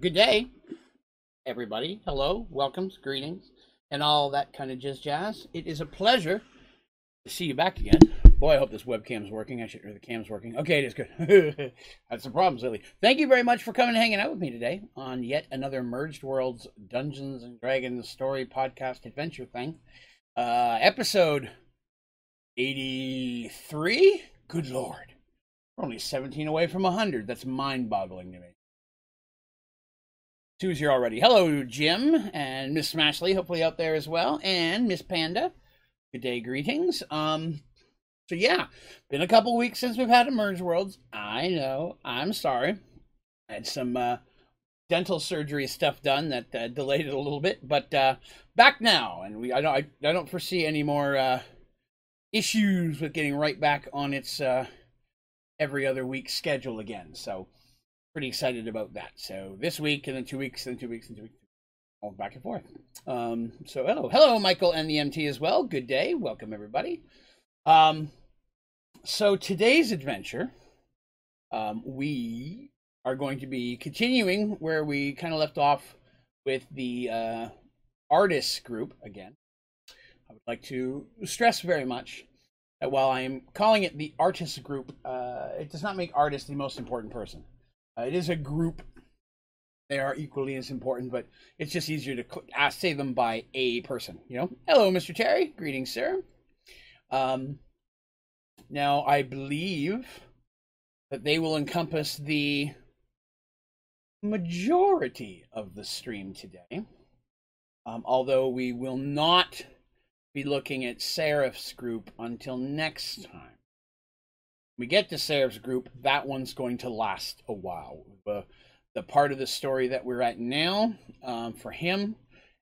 Good day, everybody. Hello, welcomes, greetings, and all that kind of jazz. It is a pleasure to see you back again. Boy, I hope this webcam's working. I should, or the cam's working. Okay, it is good. Had some problems lately. Thank you very much for coming and hanging out with me today on yet another Merged Worlds Dungeons and Dragons story podcast adventure thing. Uh, episode 83? Good lord. We're only 17 away from 100. That's mind boggling to me. Two's here already. Hello, Jim and Miss Smashley, hopefully out there as well, and Miss Panda. Good day, greetings. Um, so yeah, been a couple weeks since we've had Emerge Worlds. I know. I'm sorry. I had some uh, dental surgery stuff done that uh, delayed it a little bit, but uh, back now, and we I don't I, I don't foresee any more uh, issues with getting right back on its uh, every other week schedule again. So pretty excited about that. So this week and then two weeks and two weeks and two weeks, all back and forth. Um, so hello, hello, Michael and the MT as well. Good day, welcome everybody. Um, so today's adventure, um, we are going to be continuing where we kind of left off with the uh, artists group again. I would like to stress very much that while I am calling it the artist group, uh, it does not make artists the most important person. Uh, it is a group. They are equally as important, but it's just easier to ask, say them by a person. You know, hello, Mr. Terry. Greetings, sir. Um, now I believe that they will encompass the majority of the stream today. Um, although we will not be looking at Seraph's group until next time. We get to Seraph's group, that one's going to last a while. The, the part of the story that we're at now, um, for him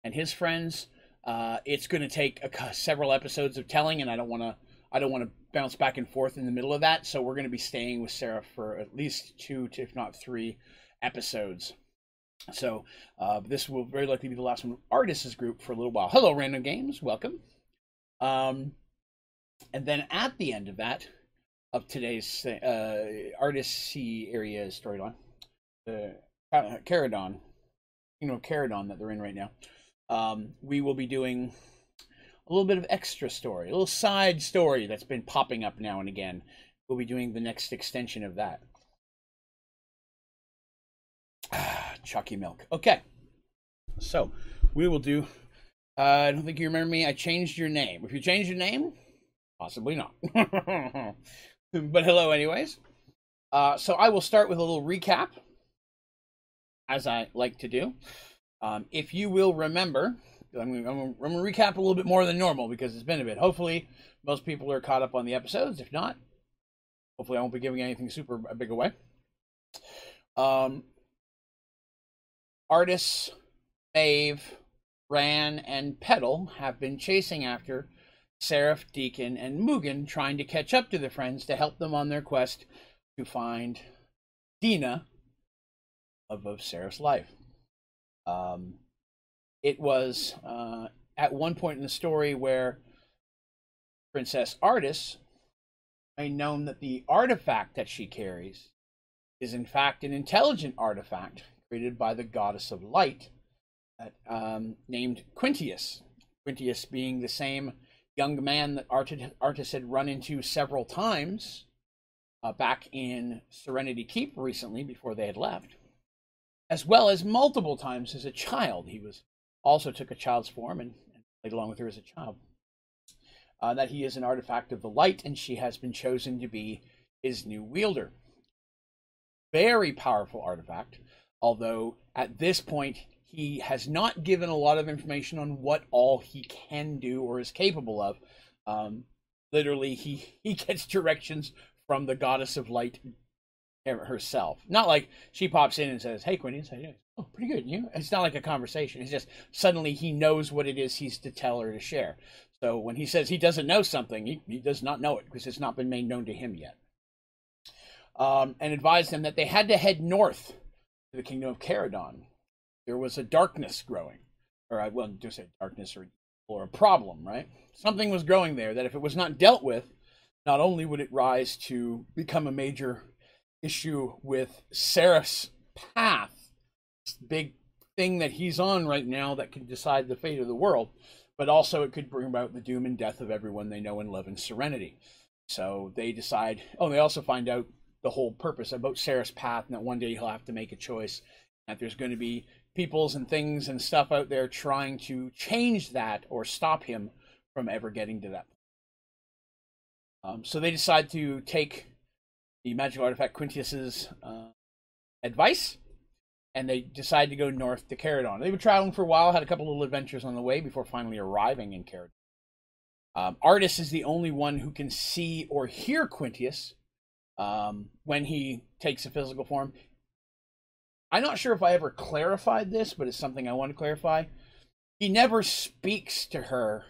and his friends, uh, it's going to take a, several episodes of telling, and I don't want to. I don't want to bounce back and forth in the middle of that. So we're going to be staying with Sarah for at least two, to, if not three, episodes. So uh, this will very likely be the last one. Artists group for a little while. Hello, Random Games. Welcome. Um, and then at the end of that, of today's uh, artist C area storyline, the uh, Caradon, you know, Caradon that they're in right now, um, we will be doing a little bit of extra story, a little side story that's been popping up now and again. We'll be doing the next extension of that. Chucky milk. Okay. So we will do uh, I don't think you remember me. I changed your name. If you change your name, possibly not. but hello, anyways. Uh, so I will start with a little recap, as I like to do. Um, if you will remember, I'm going to recap a little bit more than normal because it's been a bit. Hopefully, most people are caught up on the episodes. If not, hopefully, I won't be giving anything super big away. Um, artists, Maeve, Ran, and Petal have been chasing after Seraph, Deacon, and Mugen, trying to catch up to the friends to help them on their quest to find Dina of, of Seraph's life. Um, it was uh, at one point in the story where Princess Artis made known that the artifact that she carries is in fact an intelligent artifact created by the goddess of light um, named Quintius. Quintius being the same young man that Artis had run into several times uh, back in Serenity Keep recently before they had left, as well as multiple times as a child. He was also took a child's form and, and played along with her as a child. Uh, that he is an artifact of the light, and she has been chosen to be his new wielder. Very powerful artifact, although at this point he has not given a lot of information on what all he can do or is capable of. Um, literally, he he gets directions from the goddess of light herself. Not like she pops in and says, "Hey, Quinny, how you doing?" Oh, pretty good. You? It's not like a conversation. It's just suddenly he knows what it is he's to tell or to share. So when he says he doesn't know something, he, he does not know it because it's not been made known to him yet. Um, and advised them that they had to head north to the kingdom of Caradon there was a darkness growing, or I wouldn't just say darkness or or a problem, right? Something was growing there that if it was not dealt with, not only would it rise to become a major issue with Seraph's path, big thing that he's on right now that could decide the fate of the world, but also it could bring about the doom and death of everyone they know and love in Serenity. So they decide. Oh, they also find out the whole purpose about Seraph's path, and that one day he'll have to make a choice. That there's going to be peoples and things and stuff out there trying to change that or stop him from ever getting to that. Um, so they decide to take the magical artifact Quintius's uh, advice, and they decide to go north to Caradon. They were traveling for a while, had a couple little adventures on the way before finally arriving in Caradon. Um, Artus is the only one who can see or hear Quintius um, when he takes a physical form. I'm not sure if I ever clarified this, but it's something I want to clarify. He never speaks to her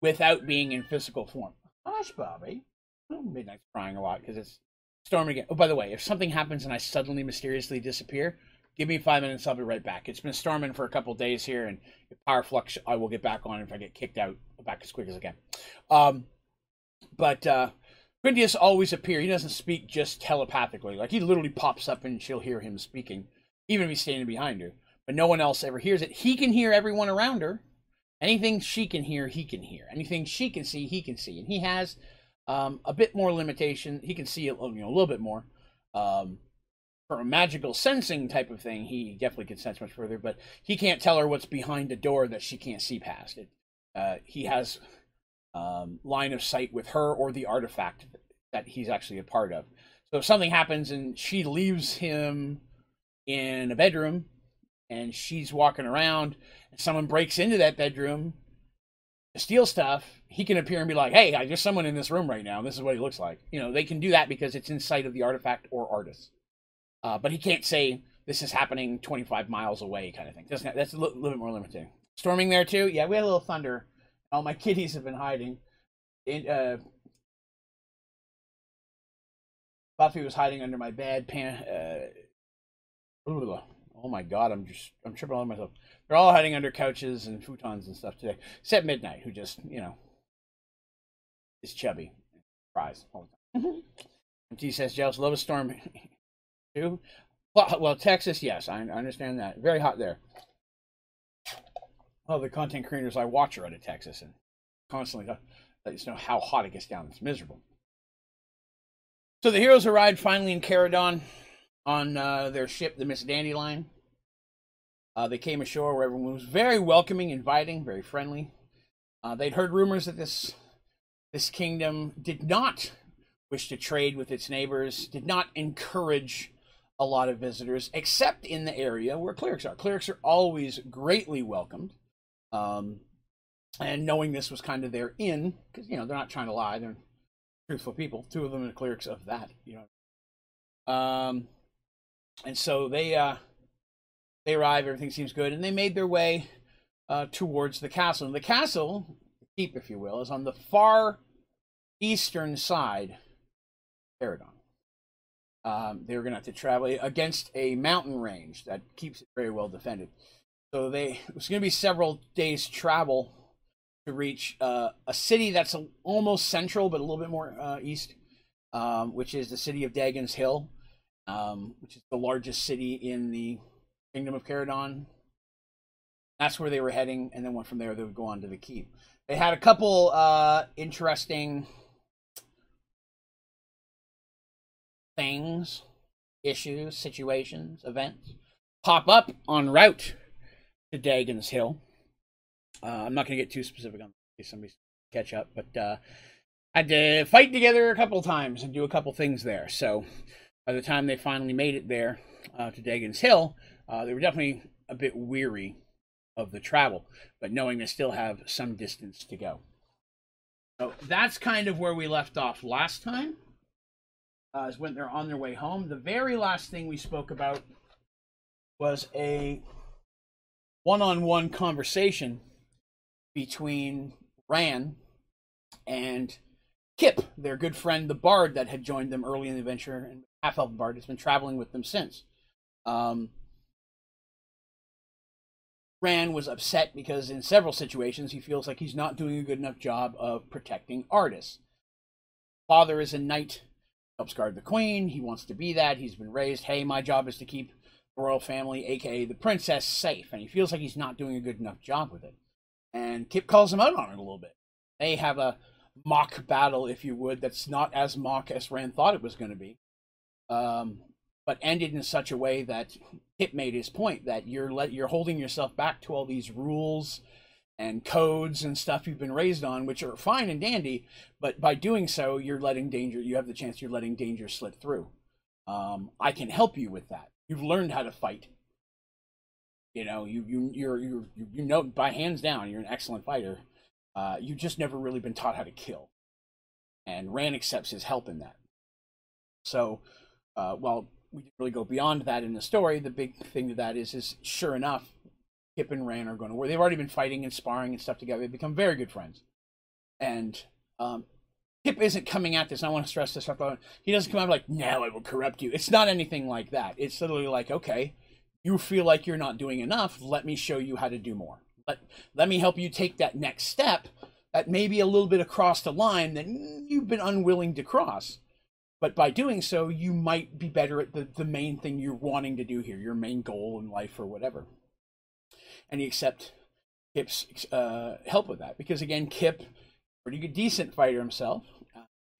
without being in physical form. Hush, Bobby. Oh, Midnight's crying a lot because it's storming again. Oh, by the way, if something happens and I suddenly mysteriously disappear, give me five minutes. I'll be right back. It's been storming for a couple days here, and power flux, I will get back on. If I get kicked out, back as quick as I can. Um, but uh, Quintius always appear. He doesn't speak just telepathically. Like he literally pops up and she'll hear him speaking, even if he's standing behind her. But no one else ever hears it. He can hear everyone around her. Anything she can hear, he can hear. Anything she can see, he can see. And he has um, a bit more limitation. He can see a, you know, a little bit more. Um, for a magical sensing type of thing, he definitely can sense much further. But he can't tell her what's behind a door that she can't see past. It. Uh, he has um, line of sight with her or the artifact that he's actually a part of. So if something happens and she leaves him in a bedroom and she's walking around and someone breaks into that bedroom to steal stuff, he can appear and be like, "Hey, just someone in this room right now. This is what he looks like." You know, they can do that because it's in sight of the artifact or artist. Uh, but he can't say this is happening 25 miles away, kind of thing. That's, that's a little, little bit more limiting. Storming there too. Yeah, we had a little thunder. All my kitties have been hiding. In, uh, Buffy was hiding under my bed. Pan. Uh, oh my god, I'm just I'm tripping all over myself. They're all hiding under couches and futons and stuff today, except Midnight, who just you know is chubby, cries all the time. and T says, "Jealous, love a storm too." Well, well, Texas, yes, I understand that. Very hot there. Oh, the content creators I watch are out of Texas and constantly let us know how hot it gets down. It's miserable. So the heroes arrived finally in Caradon on uh, their ship, the Miss Dandelion. Uh, they came ashore where everyone was very welcoming, inviting, very friendly. Uh, they'd heard rumors that this this kingdom did not wish to trade with its neighbors, did not encourage a lot of visitors, except in the area where clerics are. Clerics are always greatly welcomed. Um, and knowing this was kind of their in, because you know they're not trying to lie, they're truthful people. Two of them are clerics of that, you know. Um, and so they uh, they arrive. Everything seems good, and they made their way uh, towards the castle. And the castle, the keep, if you will, is on the far eastern side, Caradon. Um, they were going to have to travel against a mountain range that keeps it very well defended. So they it was going to be several days travel to reach uh, a city that's almost central, but a little bit more uh, east, um, which is the city of Dagon's Hill, um, which is the largest city in the Kingdom of Caradon. That's where they were heading, and then went from there. They would go on to the keep. They had a couple uh, interesting things, issues, situations, events pop up on route to Dagon's Hill. Uh, I'm not going to get too specific on case somebody catch up, but uh, I had to fight together a couple times and do a couple things there. So by the time they finally made it there uh, to Dagon's Hill, uh, they were definitely a bit weary of the travel, but knowing they still have some distance to go. So that's kind of where we left off last time. Uh, is when they're on their way home. The very last thing we spoke about was a one-on-one conversation between Ran and Kip, their good friend, the bard that had joined them early in the adventure, and half elf bard has been traveling with them since. Um, Ran was upset because in several situations he feels like he's not doing a good enough job of protecting artists. Father is a knight helps guard the queen. He wants to be that. He's been raised, hey, my job is to keep royal family, aka the princess, safe. And he feels like he's not doing a good enough job with it. And Kip calls him out on it a little bit. They have a mock battle, if you would, that's not as mock as Rand thought it was going to be. Um, but ended in such a way that Kip made his point that you're let you're holding yourself back to all these rules and codes and stuff you've been raised on, which are fine and dandy, but by doing so, you're letting danger. You have the chance you're letting danger slip through. Um, I can help you with that. You've learned how to fight. You know, you you you're you you know by hands down, you're an excellent fighter. Uh, you've just never really been taught how to kill, and Rand accepts his help in that. So, uh, while we didn't really go beyond that in the story, the big thing to that is is sure enough, Kip and Rand are going to war. They've already been fighting and sparring and stuff together. They've become very good friends, and um, Kip isn't coming at this. I want to stress this. He doesn't come out like, "Now I will corrupt you." It's not anything like that. It's literally like, "Okay, you feel like you're not doing enough. Let me show you how to do more. Let let me help you take that next step that may be a little bit across the line that you've been unwilling to cross." But by doing so, you might be better at the, the main thing you're wanting to do here, your main goal in life or whatever. And you accept Kip's uh, help with that. Because again, Kip, pretty good, decent fighter himself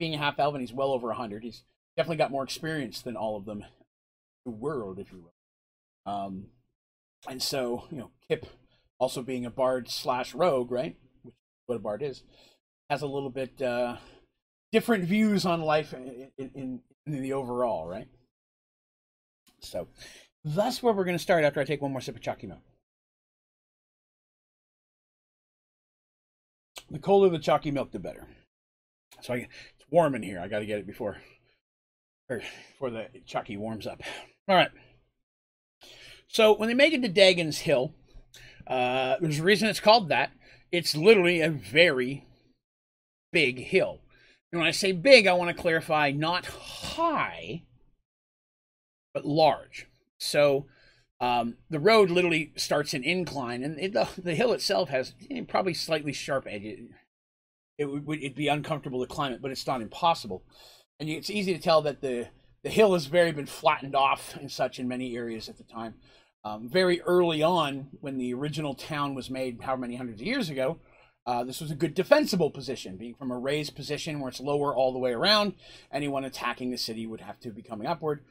being a half elf and he's well over 100 he's definitely got more experience than all of them in the world if you will. Um and so you know kip also being a bard slash rogue right which what a bard is has a little bit uh different views on life in, in, in the overall right? So that's where we're going to start after i take one more sip of chalky milk the colder the chalky milk the better. So I, warm in here. I got to get it before, or before the Chucky warms up. All right. So when they make it to Dagon's Hill, uh, there's a reason it's called that. It's literally a very big hill. And when I say big, I want to clarify not high, but large. So um, the road literally starts an incline, and it, the, the hill itself has probably slightly sharp edges, it would it'd be uncomfortable to climb it, but it's not impossible. And it's easy to tell that the the hill has very been flattened off and such in many areas at the time. Um, very early on, when the original town was made, how many hundreds of years ago, uh, this was a good defensible position, being from a raised position where it's lower all the way around. Anyone attacking the city would have to be coming upward.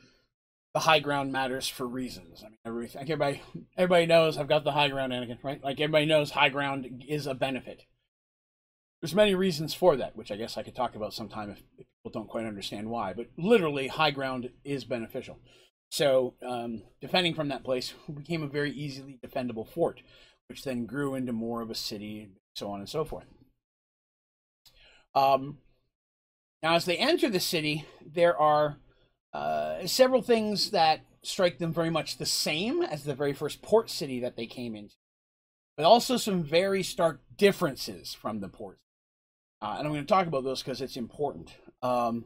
The high ground matters for reasons. I mean, everybody, everybody knows I've got the high ground, Anakin, right? Like everybody knows high ground is a benefit. There's many reasons for that, which I guess I could talk about sometime if, if people don't quite understand why. But literally, high ground is beneficial. So um, defending from that place became a very easily defendable fort, which then grew into more of a city, and so on and so forth. Um, now, as they enter the city, there are uh, several things that strike them very much the same as the very first port city that they came into, but also some very stark differences from the port uh, and I'm going to talk about those because it's important. Um,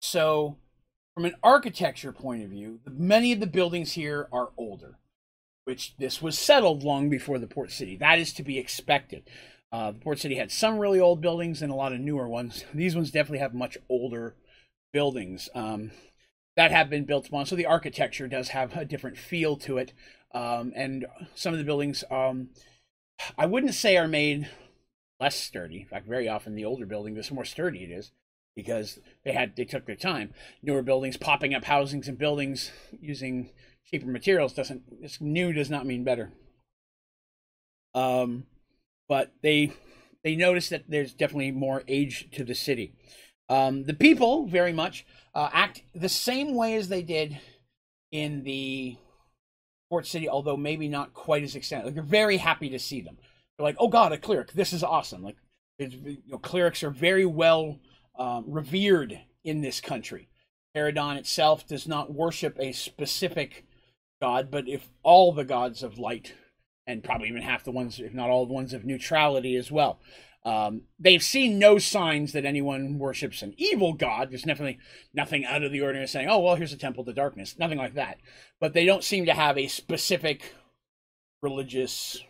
so, from an architecture point of view, many of the buildings here are older, which this was settled long before the port city. That is to be expected. Uh, the port city had some really old buildings and a lot of newer ones. These ones definitely have much older buildings um, that have been built upon. So the architecture does have a different feel to it. Um, and some of the buildings, um, I wouldn't say are made less sturdy. In fact, very often the older building, the more sturdy it is because they had they took their time. Newer buildings popping up housings and buildings using cheaper materials doesn't it's new does not mean better. Um, but they they notice that there's definitely more age to the city. Um, the people very much uh, act the same way as they did in the port city, although maybe not quite as extent. Like, they're very happy to see them. They're like, oh god, a cleric! This is awesome. Like, you know, clerics are very well um, revered in this country. Caradon itself does not worship a specific god, but if all the gods of light, and probably even half the ones, if not all the ones of neutrality as well, um, they've seen no signs that anyone worships an evil god. There's definitely nothing out of the ordinary saying, oh, well, here's a temple to darkness. Nothing like that. But they don't seem to have a specific religious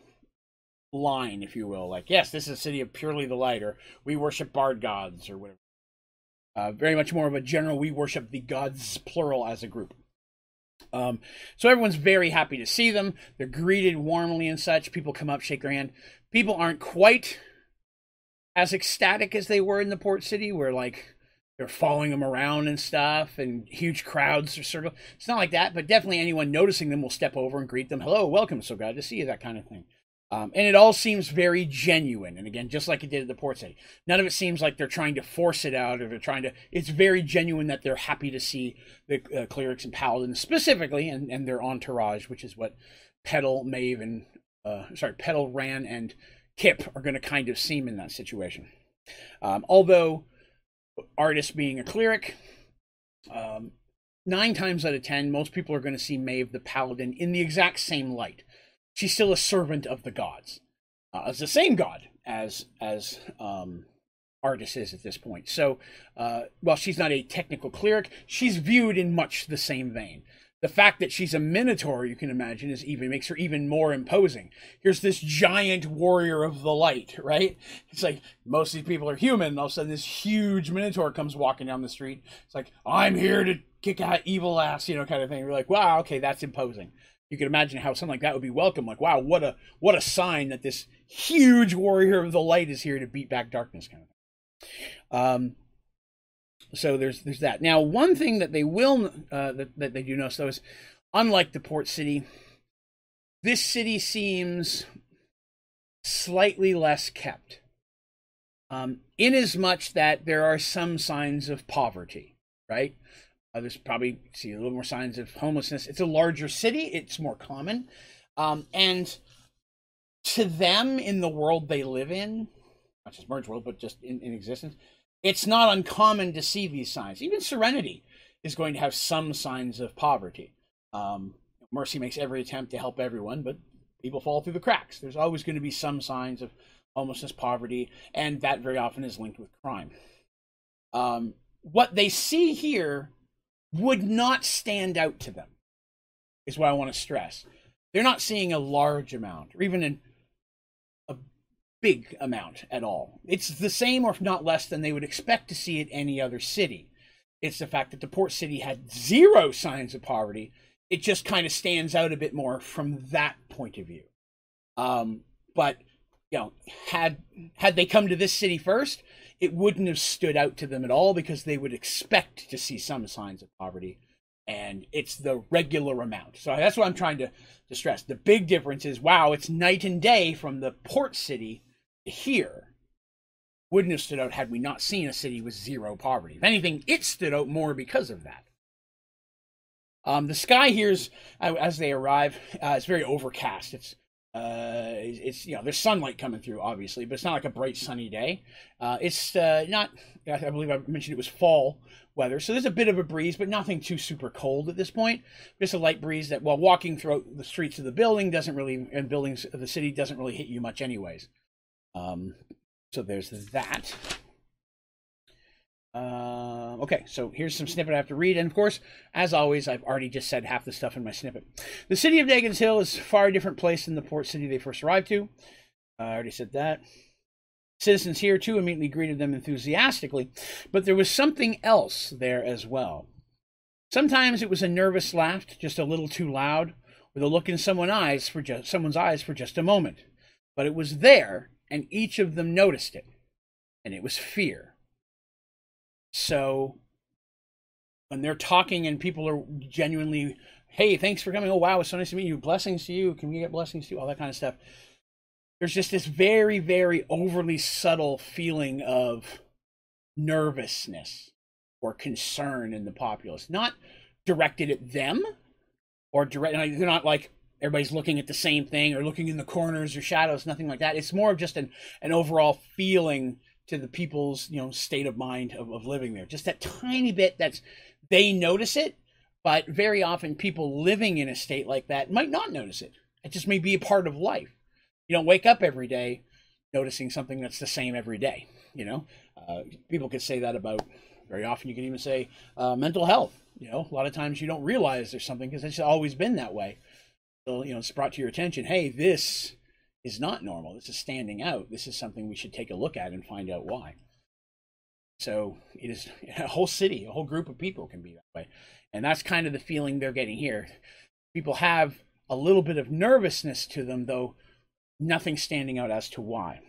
line, if you will. Like, yes, this is a city of purely the light, or we worship bard gods, or whatever. Uh, very much more of a general, we worship the gods, plural, as a group. Um, so everyone's very happy to see them. They're greeted warmly and such. People come up, shake their hand. People aren't quite as ecstatic as they were in the port city, where like they're following them around and stuff, and huge crowds are sort of. It's not like that, but definitely anyone noticing them will step over and greet them. Hello, welcome, so glad to see you, that kind of thing. Um, and it all seems very genuine. And again, just like it did at the port city, none of it seems like they're trying to force it out or they're trying to. It's very genuine that they're happy to see the uh, clerics and paladins specifically and, and their entourage, which is what Petal, Maeve, and uh, sorry, Petal, Ran, and Kip are going to kind of seem in that situation. Um, although artist being a cleric, um, nine times out of ten, most people are going to see Maeve the paladin in the exact same light she's still a servant of the gods, uh, as the same god as as um, Artus is at this point. So, uh, while she's not a technical cleric, she's viewed in much the same vein. The fact that she's a minotaur, you can imagine, is even makes her even more imposing. Here's this giant warrior of the light, right? It's like most of these people are human, and all of a sudden this huge minotaur comes walking down the street. It's like I'm here to kick out evil ass, you know, kind of thing. We're like, wow, okay, that's imposing you can imagine how something like that would be welcome. Like, wow, what a what a sign that this huge warrior of the light is here to beat back darkness, kind of. Um, so there's there's that. Now, one thing that they will uh, that that they do notice though is, unlike the port city, this city seems slightly less kept. Um, in as much that there are some signs of poverty, right? Uh, there's probably see a little more signs of homelessness. It's a larger city; it's more common, um, and to them in the world they live in, not just merge world, but just in, in existence, it's not uncommon to see these signs. Even Serenity is going to have some signs of poverty. Um, Mercy makes every attempt to help everyone, but people fall through the cracks. There's always going to be some signs of homelessness, poverty, and that very often is linked with crime. Um, what they see here would not stand out to them, is what I want to stress. They're not seeing a large amount or even an, a big amount at all. It's the same or if not less than they would expect to see at any other city. It's the fact that the port city had zero signs of poverty. It just kind of stands out a bit more from that point of view. Um, but you know, had had they come to this city first, it wouldn't have stood out to them at all because they would expect to see some signs of poverty and it's the regular amount. So that's what I'm trying to, to stress. The big difference is wow, it's night and day from the port city to here. Wouldn't have stood out had we not seen a city with zero poverty. If anything, it stood out more because of that. Um, the sky here's as they arrive, uh, it's very overcast. It's uh, it's you know there's sunlight coming through obviously but it's not like a bright sunny day. Uh, it's uh, not i believe i mentioned it was fall weather so there's a bit of a breeze but nothing too super cold at this point. Just a light breeze that while walking throughout the streets of the building doesn't really and buildings of the city doesn't really hit you much anyways. Um, so there's that okay, so here's some snippet I have to read. And of course, as always, I've already just said half the stuff in my snippet. The city of Dagon's Hill is far a different place than the port city they first arrived to. Uh, I already said that. Citizens here, too, immediately greeted them enthusiastically, but there was something else there as well. Sometimes it was a nervous laugh, just a little too loud, with a look in someone's eyes for just, someone's eyes for just a moment. But it was there, and each of them noticed it, and it was fear. So when they're talking and people are genuinely, hey, thanks for coming. Oh, wow, it's so nice to meet you. Blessings to you. Can we get blessings to you? All that kind of stuff. There's just this very, very overly subtle feeling of nervousness or concern in the populace. Not directed at them or direct, they're not like everybody's looking at the same thing or looking in the corners or shadows, nothing like that. It's more of just an, an overall feeling to the people's you know state of mind of, of living there. Just that tiny bit that's they notice it but very often people living in a state like that might not notice it. It just may be a part of life. You don't wake up every day noticing something that's the same every day you know? Uh, people could say that about very often you can even say uh, mental health you know? A lot of times you don't realize there's something because it's always been that way. So you know it's brought to your attention hey this is not normal. This is standing out. This is something we should take a look at and find out why. So it is a whole city, a whole group of people can be that way. And that's kind of the feeling they're getting here. People have a little bit of nervousness to them, though nothing standing out as to why.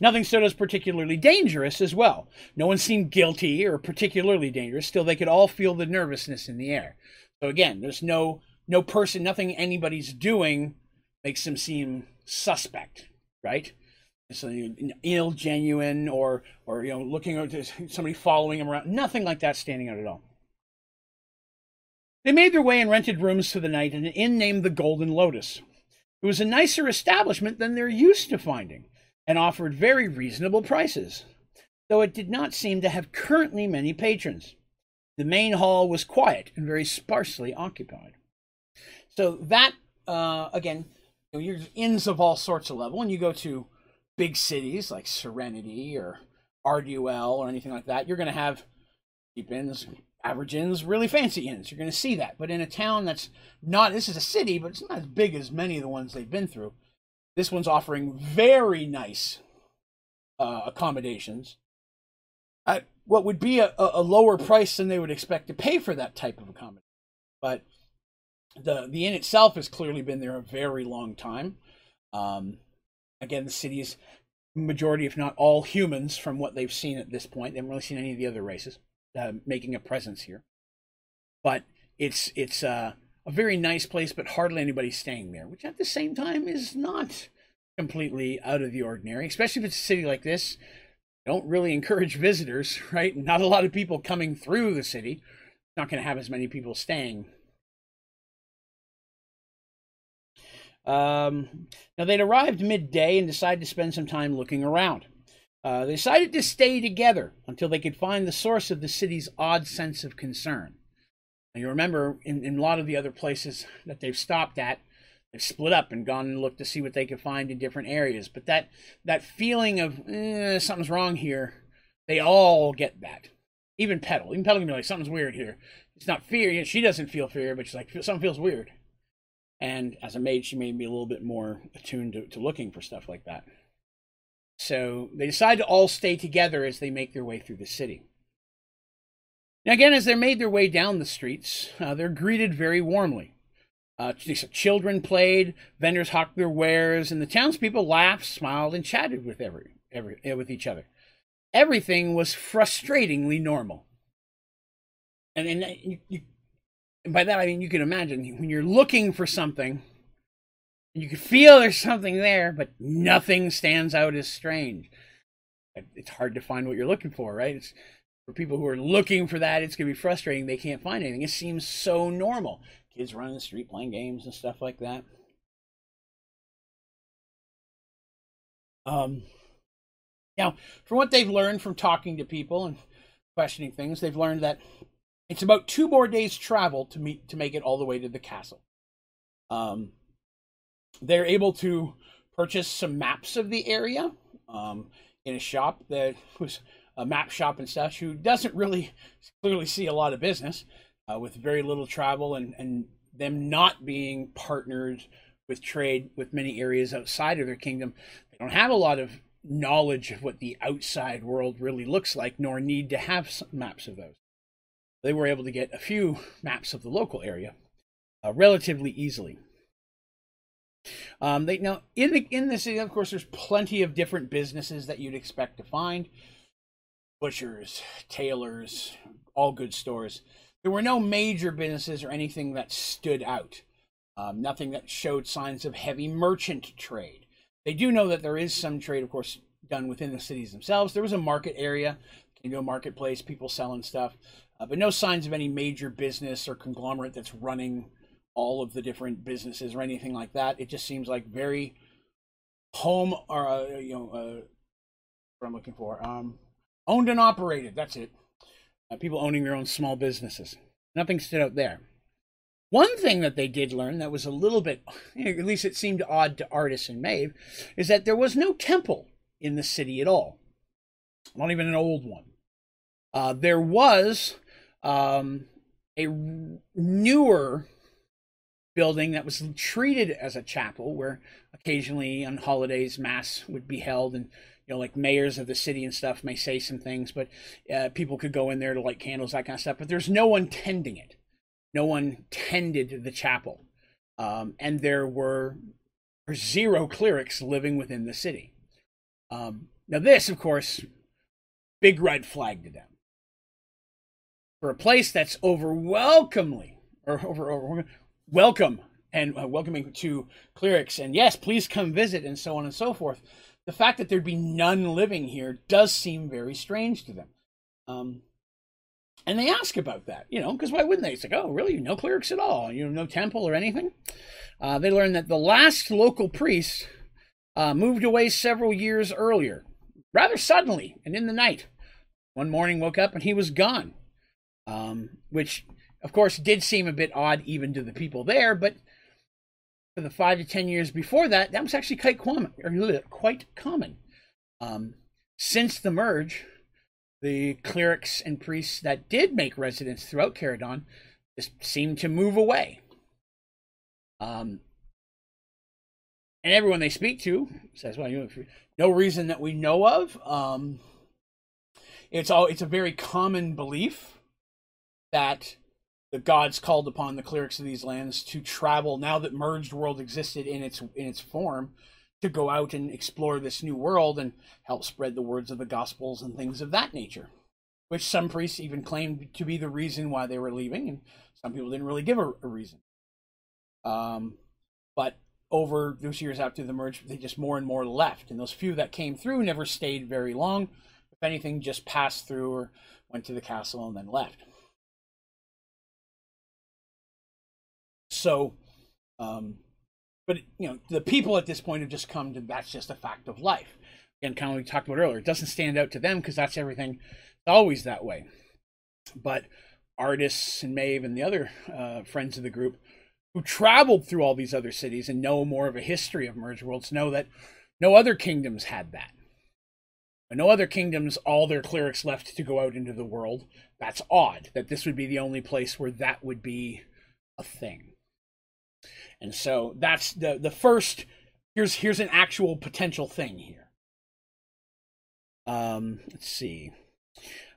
Nothing stood as particularly dangerous as well. No one seemed guilty or particularly dangerous. Still, they could all feel the nervousness in the air. So again, there's no no person, nothing anybody's doing makes them seem suspect, right? So you ill, genuine, or or you know, looking at somebody following them around. Nothing like that standing out at all. They made their way and rented rooms for the night in an inn named the Golden Lotus. It was a nicer establishment than they're used to finding, and offered very reasonable prices, though it did not seem to have currently many patrons. The main hall was quiet and very sparsely occupied. So that uh, again, know, you're inns of all sorts of level, and you go to big cities like Serenity or Arduel or anything like that, you're going to have cheap inns, average inns, really fancy inns. You're going to see that. But in a town that's not, this is a city, but it's not as big as many of the ones they've been through. This one's offering very nice uh, accommodations at what would be a, a lower price than they would expect to pay for that type of accommodation. But the the inn itself has clearly been there a very long time. Um, again, the city is majority, if not all, humans from what they've seen at this point. They haven't really seen any of the other races uh, making a presence here. But it's it's uh, a very nice place, but hardly anybody staying there, which at the same time is not completely out of the ordinary, especially if it's a city like this. Don't really encourage visitors, right? Not a lot of people coming through the city. Not going to have as many people staying Um, now, they'd arrived midday and decided to spend some time looking around. Uh, they decided to stay together until they could find the source of the city's odd sense of concern. Now, you remember in, in a lot of the other places that they've stopped at, they've split up and gone and looked to see what they could find in different areas. But that that feeling of eh, something's wrong here, they all get that. Even Petal, even Petal can be like something's weird here. It's not fear. She doesn't feel fear, but she's like something feels weird. And as a maid, she made me a little bit more attuned to, to looking for stuff like that. So they decide to all stay together as they make their way through the city. Now, again, as they made their way down the streets, uh, they're greeted very warmly. Uh, children played, vendors hawked their wares, and the townspeople laughed, smiled, and chatted with every, every uh, with each other. Everything was frustratingly normal. And, and you, you and by that I mean you can imagine when you're looking for something, you can feel there's something there, but nothing stands out as strange. It's hard to find what you're looking for, right? It's for people who are looking for that, it's gonna be frustrating. They can't find anything. It seems so normal. Kids running the street playing games and stuff like that. Um, now, from what they've learned from talking to people and questioning things, they've learned that it's about two more days travel to meet to make it all the way to the castle. Um, they're able to purchase some maps of the area um, in a shop that was a map shop and such who doesn't really clearly see a lot of business uh, with very little travel and, and them not being partnered with trade with many areas outside of their kingdom. They don't have a lot of knowledge of what the outside world really looks like, nor need to have maps of those they were able to get a few maps of the local area uh, relatively easily. Um, they now in the in the city, of course, there's plenty of different businesses that you'd expect to find: butchers, tailors, all good stores. There were no major businesses or anything that stood out. Um, nothing that showed signs of heavy merchant trade. They do know that there is some trade, of course, done within the cities themselves. There was a market area, know, marketplace, people selling stuff uh, but no signs of any major business or conglomerate that's running all of the different businesses or anything like that. It just seems like very home or uh, you know uh, what I'm looking for. Um, owned and operated. That's it. Uh, people owning their own small businesses. Nothing stood out there. One thing that they did learn that was a little bit, at least it seemed odd to Artus and Maeve, is that there was no temple in the city at all. Not even an old one. Uh, there was um, a newer building that was treated as a chapel where occasionally on holidays mass would be held and you know, like mayors of the city and stuff may say some things, but uh, people could go in there to light candles, that kind of stuff. But there's no one tending it. No one tended the chapel, um, and there were zero clerics living within the city. Um, now, this, of course, big red flag to them. For a place that's overwhelmingly, or over, over welcome and uh, welcoming to clerics, and yes, please come visit, and so on and so forth. The fact that there'd be none living here does seem very strange to them. Um, and they ask about that, you know, because why wouldn't they? It's like, oh, really? No clerics at all? You know, no temple or anything? Uh, they learn that the last local priest uh, moved away several years earlier, rather suddenly and in the night. One morning, woke up and he was gone, um, which, of course, did seem a bit odd even to the people there, but for the five to ten years before that, that was actually quite common. Quite common. Um, since the merge, the clerics and priests that did make residence throughout Caradon just seemed to move away. Um, and everyone they speak to says, "Well, you know, no reason that we know of." Um, it's all it's a very common belief that the gods called upon the clerics of these lands to travel now that merged world existed in its in its form to go out and explore this new world and help spread the words of the gospels and things of that nature which some priests even claimed to be the reason why they were leaving and some people didn't really give a, a reason. Um, but over those years after the merge they just more and more left and those few that came through never stayed very long. If anything just passed through or went to the castle and then left So, um, but you know, the people at this point have just come to that's just a fact of life. And kind of we talked about earlier, it doesn't stand out to them because that's everything. It's always that way. But artists and Maeve and the other uh, friends of the group who traveled through all these other cities and know more of a history of merge worlds know that no other kingdoms had that. no other kingdoms, all their clerics left to go out into the world. That's odd that this would be the only place where that would be a thing. And so that's the the first here's here's an actual potential thing here. Um, let's see.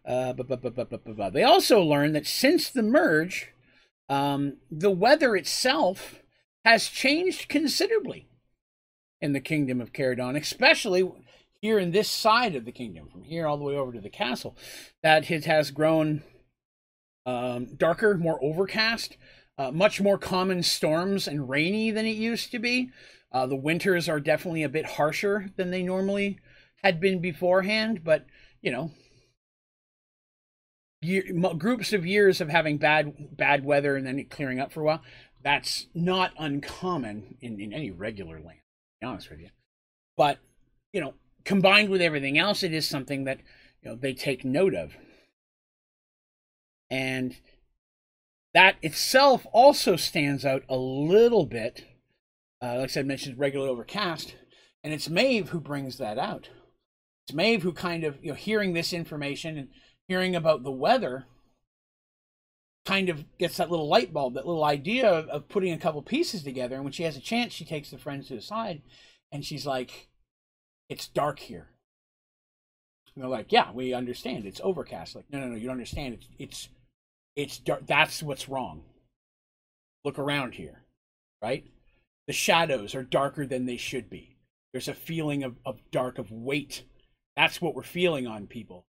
Uh, they also learned that since the merge, um, the weather itself has changed considerably in the kingdom of Caradon, especially here in this side of the kingdom, from here all the way over to the castle, that it has grown um, darker, more overcast. Uh, much more common storms and rainy than it used to be. Uh, the winters are definitely a bit harsher than they normally had been beforehand, but you know, year, groups of years of having bad bad weather and then it clearing up for a while. That's not uncommon in, in any regular land. To be honest with you, but you know, combined with everything else, it is something that you know they take note of. And that itself also stands out a little bit. Uh, like I said, mentioned regularly overcast, and it's Maeve who brings that out. It's Maeve who kind of, you know, hearing this information and hearing about the weather, kind of gets that little light bulb, that little idea of, of putting a couple pieces together. And when she has a chance, she takes the friends to the side, and she's like, "It's dark here." And they're like, "Yeah, we understand. It's overcast." Like, no, no, no, you don't understand. It's it's it's. That's what's wrong. Look around here, right? The shadows are darker than they should be. There's a feeling of, of dark, of weight. That's what we're feeling on people.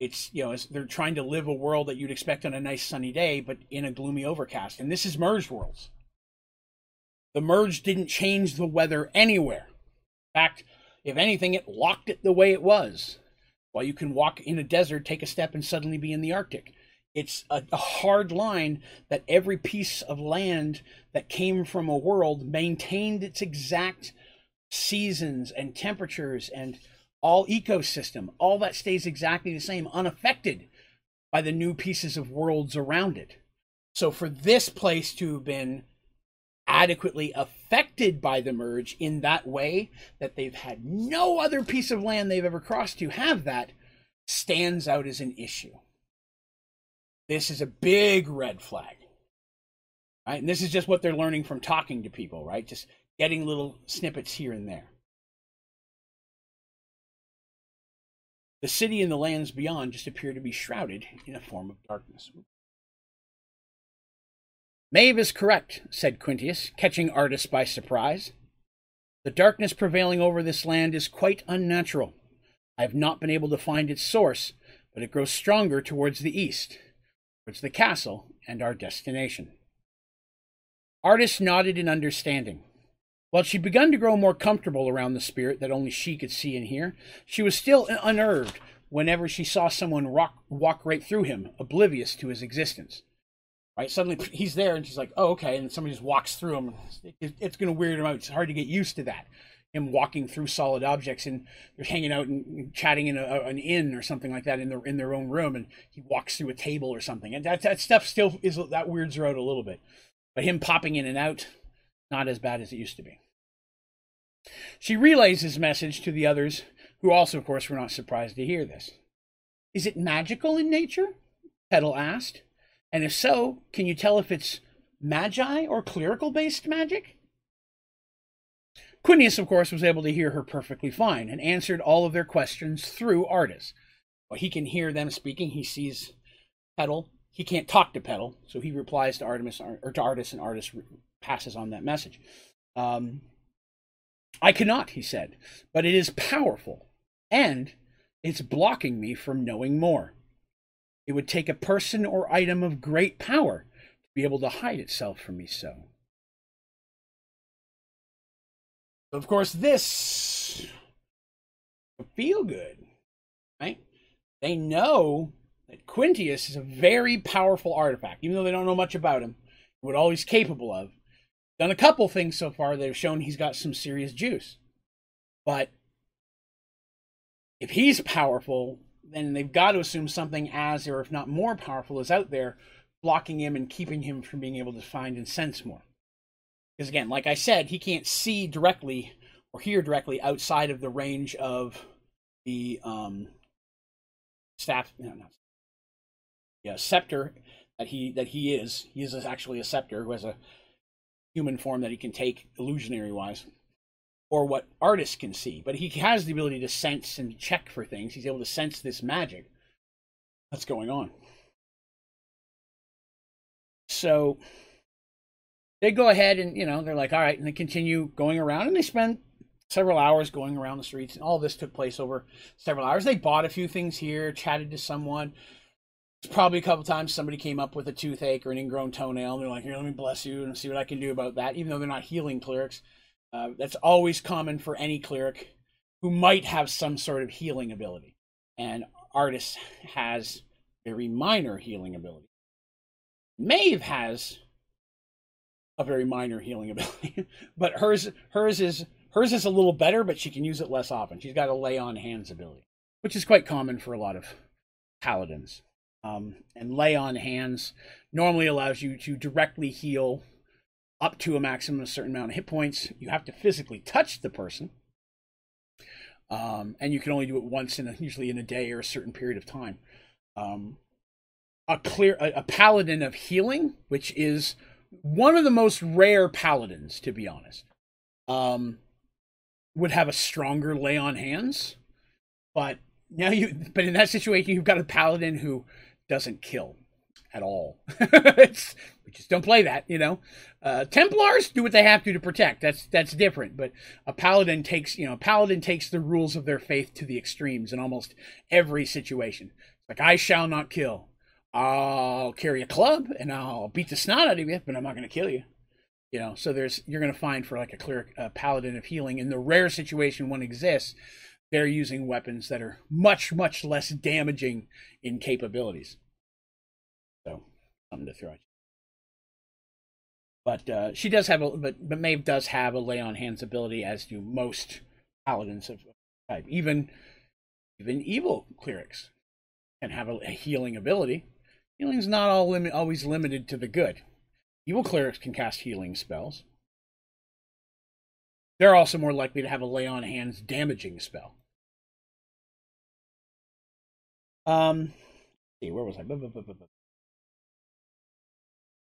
It's, you know, they're trying to live a world that you'd expect on a nice sunny day, but in a gloomy overcast. And this is merged worlds. The merge didn't change the weather anywhere. In fact, if anything, it locked it the way it was. While you can walk in a desert, take a step, and suddenly be in the Arctic it's a, a, hard line that every piece of land that came from a world maintained its exact seasons and temperatures and all ecosystem. All that stays exactly the same unaffected by the new pieces of worlds around it. So for this place to have been adequately affected by the merge in that way that they've had no other piece of land they've ever crossed to have that stands out as an issue this is a big red flag. Right? And this is just what they're learning from talking to people, right? Just getting little snippets here and there. The city and the lands beyond just appear to be shrouded in a form of darkness. Maeve is correct, said Quintius, catching Artus by surprise. The darkness prevailing over this land is quite unnatural. I have not been able to find its source, but it grows stronger towards the east, towards the castle and our destination. Artus nodded in understanding. While she'd begun to grow more comfortable around the spirit that only she could see and hear, she was still unnerved whenever she saw someone rock, walk right through him, oblivious to his existence. Right? Suddenly he's there and she's like, oh, okay. And somebody just walks through him. it's going to weird him out. It's hard to get used to that. Him walking through solid objects and they're hanging out and chatting in a, an inn or something like that in their in their own room, and he walks through a table or something, and that that stuff still is that weirds her out a little bit. But him popping in and out, not as bad as it used to be. She relays his message to the others, who also, of course, were not surprised to hear this. Is it magical in nature? Petal asked. And if so, can you tell if it's magi or clerical based magic? Quintius, of course, was able to hear her perfectly fine and answered all of their questions through Artus. Well, he can hear them speaking. He sees Petal. He can't talk to Petal, so he replies to Artemis or to Artus, and Artus passes on that message. Um, I cannot, he said, but it is powerful, and it's blocking me from knowing more. It would take a person or item of great power to be able to hide itself from me so. Of course, this feel good, right? They know that Quintius is a very powerful artifact, even though they don't know much about him, what all he's capable of. Done a couple things so far that have shown he's got some serious juice. But if he's powerful, then they've got to assume something as, or if not more powerful, is out there blocking him and keeping him from being able to find and sense more. Because again, like I said, he can't see directly or hear directly outside of the range of the um, staff. No, yeah, scepter that he that he is. He is actually a scepter who has a human form that he can take illusionary wise or what artists can see, but he has the ability to sense and check for things. He's able to sense this magic that's going on. So they go ahead and, you know, they're like, all right, and they continue going around and they spend several hours going around the streets. And all this took place over several hours. They bought a few things here, chatted to someone. Probably a couple times somebody came up with a toothache or an ingrown toenail. And they're like, here, let me bless you and see what I can do about that, even though they're not healing clerics. Uh, that's always common for any cleric who might have some sort of healing ability. And Artis has very minor healing ability. Maeve has a very minor healing ability, but hers hers is hers is a little better, but she can use it less often. She's got a lay on hands ability, which is quite common for a lot of paladins. Um, and lay on hands normally allows you to directly heal up to a maximum of a certain amount of hit points. You have to physically touch the person. Um, and you can only do it once in a, usually in a day or a certain period of time. Um, a clear a, a, paladin of healing, which is one of the most rare paladins, to be honest, um, would have a stronger lay on hands. But now you, but in that situation, you've got a paladin who doesn't kill at all. we just don't play that, you know. Uh, Templars do what they have to to protect. That's that's different. But a paladin takes, you know, paladin takes the rules of their faith to the extremes in almost every situation. Like I shall not kill. I'll carry a club and I'll beat the snot out of you, but I'm not going to kill you. You know, so there's you're going to find for like a clear a paladin of healing in the rare situation one exists, they're using weapons that are much much less damaging in capabilities. So something to throw at you. But uh, she does have a but but Maeve does have a lay on hands ability, as do most paladins of type. Even even evil clerics can have a, a healing ability. Healing's not all limit, always limited to the good. Evil clerics can cast healing spells. They're also more likely to have a lay on hands damaging spell. Um, see, where was I?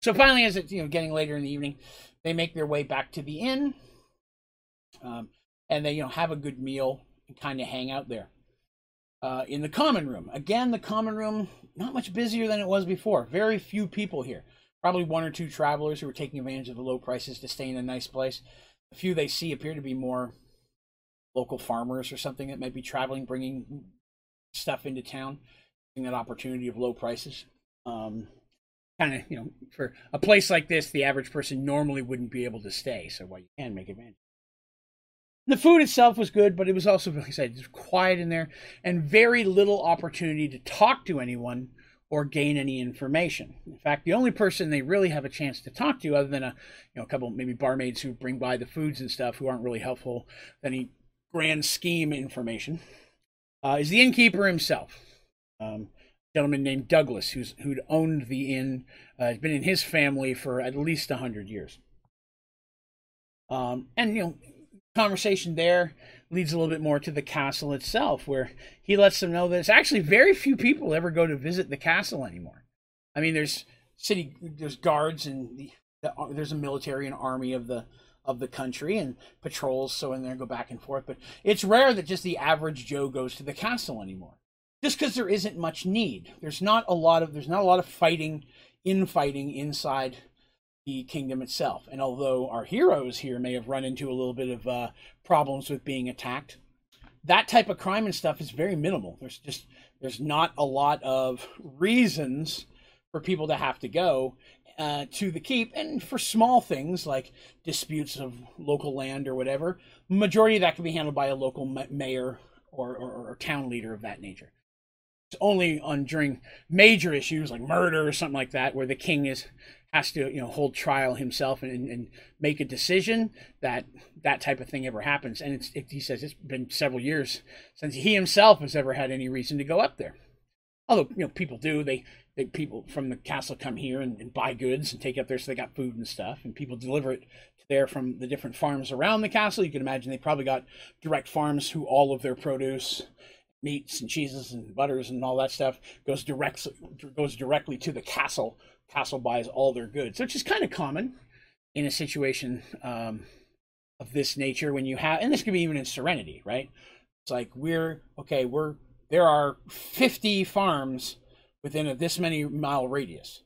So finally, as it's you know getting later in the evening, they make their way back to the inn, um, and they you know have a good meal and kind of hang out there. Uh, in the common room. Again, the common room not much busier than it was before. Very few people here. Probably one or two travelers who are taking advantage of the low prices to stay in a nice place. The few they see appear to be more local farmers or something that might be traveling, bringing stuff into town, getting that opportunity of low prices. Um, kind of, you know, for a place like this, the average person normally wouldn't be able to stay. So, well, you can make advantage. The food itself was good, but it was also, like I said, just quiet in there and very little opportunity to talk to anyone or gain any information. In fact, the only person they really have a chance to talk to, other than a you know a couple maybe barmaids who bring by the foods and stuff, who aren't really helpful, with any grand scheme information, uh, is the innkeeper himself. Um, gentleman named Douglas, who's who'd owned the inn, uh, has been in his family for at least a hundred years. Um, and you know, conversation there leads a little bit more to the castle itself, where he lets them know that it's actually very few people ever go to visit the castle anymore. I mean, there's city, there's guards, and the, the, there's a military and army of the of the country and patrols so in there go back and forth but it's rare that just the average joe goes to the castle anymore just because there isn't much need there's not a lot of there's not a lot of fighting infighting inside the kingdom itself. And although our heroes here may have run into a little bit of uh, problems with being attacked, that type of crime and stuff is very minimal. There's just there's not a lot of reasons for people to have to go uh, to the keep, and for small things like disputes of local land or whatever, majority of that can be handled by a local mayor or, or, or town leader of that nature. It's only on during major issues like murder or something like that where the king is has to you know hold trial himself and, and make a decision that that type of thing ever happens. And it's it, he says it's been several years since he himself has ever had any reason to go up there. Although you know people do. They, they people from the castle come here and, and buy goods and take it up there so they got food and stuff and people deliver it there from the different farms around the castle. You can imagine they probably got direct farms who all of their produce meats and cheeses and butters and all that stuff goes directly goes directly to the castle Castle buys all their goods, which is kind of common in a situation um, of this nature when you have, and this could be even in Serenity, right? It's like we're okay, we're there are 50 farms within a this many mile radius.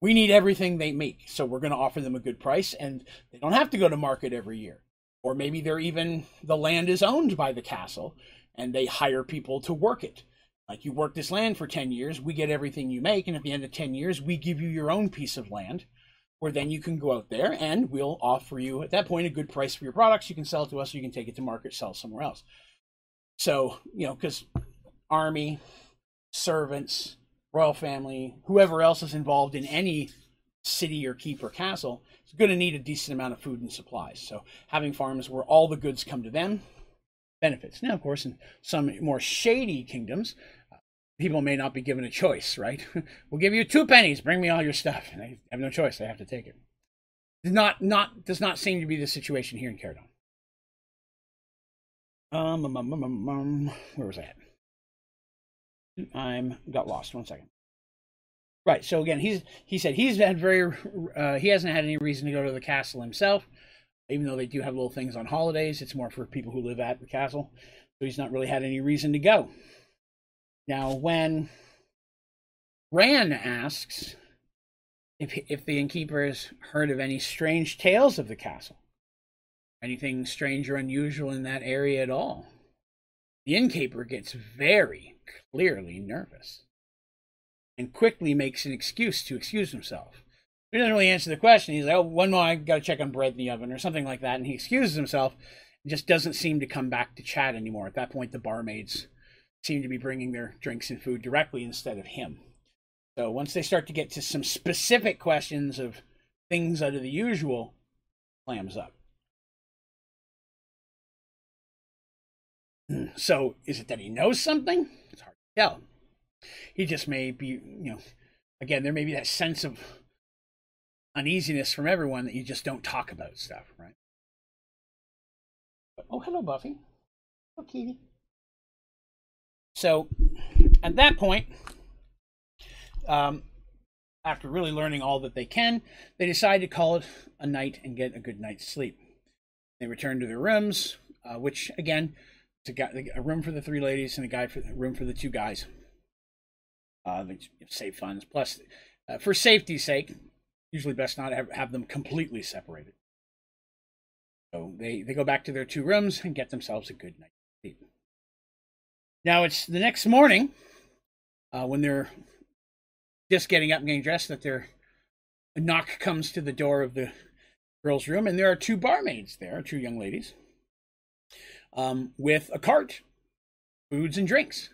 We need everything they make, so we're going to offer them a good price, and they don't have to go to market every year. Or maybe they're even the land is owned by the castle, and they hire people to work it like you work this land for 10 years, we get everything you make, and at the end of 10 years, we give you your own piece of land where then you can go out there and we'll offer you at that point a good price for your products. You can sell it to us, or you can take it to market, sell somewhere else. So, you know, because army, servants, royal family, whoever else is involved in any city or keep or castle is going to need a decent amount of food and supplies. So, having farms where all the goods come to them benefits. Now, of course, in some more shady kingdoms, people may not be given a choice, right? we'll give you two pennies, bring me all your stuff. And they have no choice, they have to take it. Does not, not, does not seem to be the situation here in Caradon. Um, um, um, um, um, um, where was I at? I'm got lost. One second. Right. So again, he's he said he's had very uh, he hasn't had any reason to go to the castle himself, even though they do have little things on holidays. It's more for people who live at the castle, so he's not really had any reason to go. Now, when Rand asks if if the innkeeper has heard of any strange tales of the castle, anything strange or unusual in that area at all, the innkeeper gets very clearly nervous and quickly makes an excuse to excuse himself. He doesn't really answer the question. He's like, "Oh, one more, I got to check on bread in the oven or something like that," and he excuses himself. Just doesn't seem to come back to chat anymore. At that point, the barmaids seem to be bringing their drinks and food directly instead of him. So once they start to get to some specific questions of things out of the usual, clams up. So is it that he knows something? It's hard to tell. He just may be, you know, again, there may be that sense of uneasiness from everyone that you just don't talk about stuff, right? Oh, hello, Buffy. Hello, Kitty. So at that point, um, after really learning all that they can, they decide to call it a night and get a good night's sleep. They return to their rooms, uh, which again a, guy, a room for the three ladies and a guy for a room for the two guys. Uh, they save funds. Plus, uh, for safety's sake, usually best not have, have them completely separated. So they, they go back to their two rooms and get themselves a good night's. Now it's the next morning uh, when they're just getting up and getting dressed that their a knock comes to the door of the girls' room, and there are two barmaids there, two young ladies, um, with a cart, foods and drinks.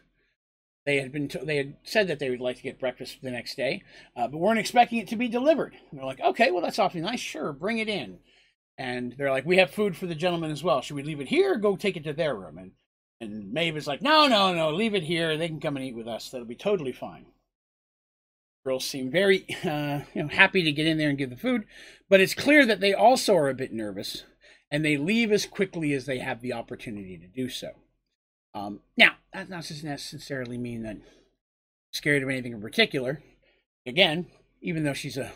They had been they had said that they would like to get breakfast the next day, uh, but weren't expecting it to be delivered. And they're like, "Okay, well that's awfully nice. Sure, bring it in." And they're like, "We have food for the gentlemen as well. Should we leave it here or go take it to their room?" And and Maeve is like, "No, no, no. Leave it here. They can come and eat with us. That'll be totally fine." Girls seem very uh, you know happy to get in there and give the food, but it's clear that they also are a bit nervous, and they leave as quickly as they have the opportunity to do so. Um, now, that doesn't necessarily mean that scared of anything in particular. Again, even though she's a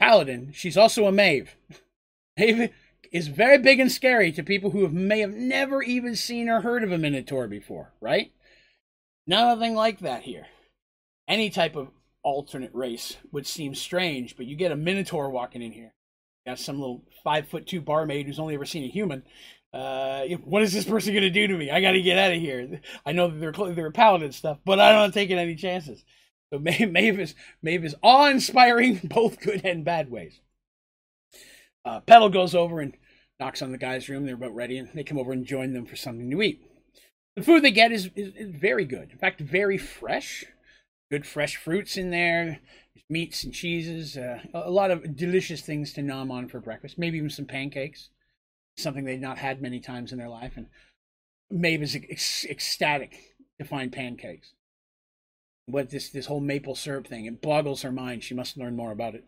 paladin, she's also a Maeve. Maeve is very big and scary to people who have, may have never even seen or heard of a Minotaur before, right? Nothing like that here. Any type of alternate race would seem strange, but you get a Minotaur walking in here. Got some little five foot two barmaid who's only ever seen a human uh, what is this person going to do to me? I got to get out of here. I know that they're they're paladin stuff, but I'm not taking any chances. So Maeve is is awe-inspiring, both good and bad ways. Uh, Petal goes over and knocks on the guy's room. They're about ready, and they come over and join them for something to eat. The food they get is, is, is very good. In fact, very fresh. Good fresh fruits in there, meats and cheeses. Uh, a lot of delicious things to nom on for breakfast. Maybe even some pancakes something they'd not had many times in their life. And Maeve is ec- ecstatic to find pancakes. What this this whole maple syrup thing it boggles her mind. She must learn more about it.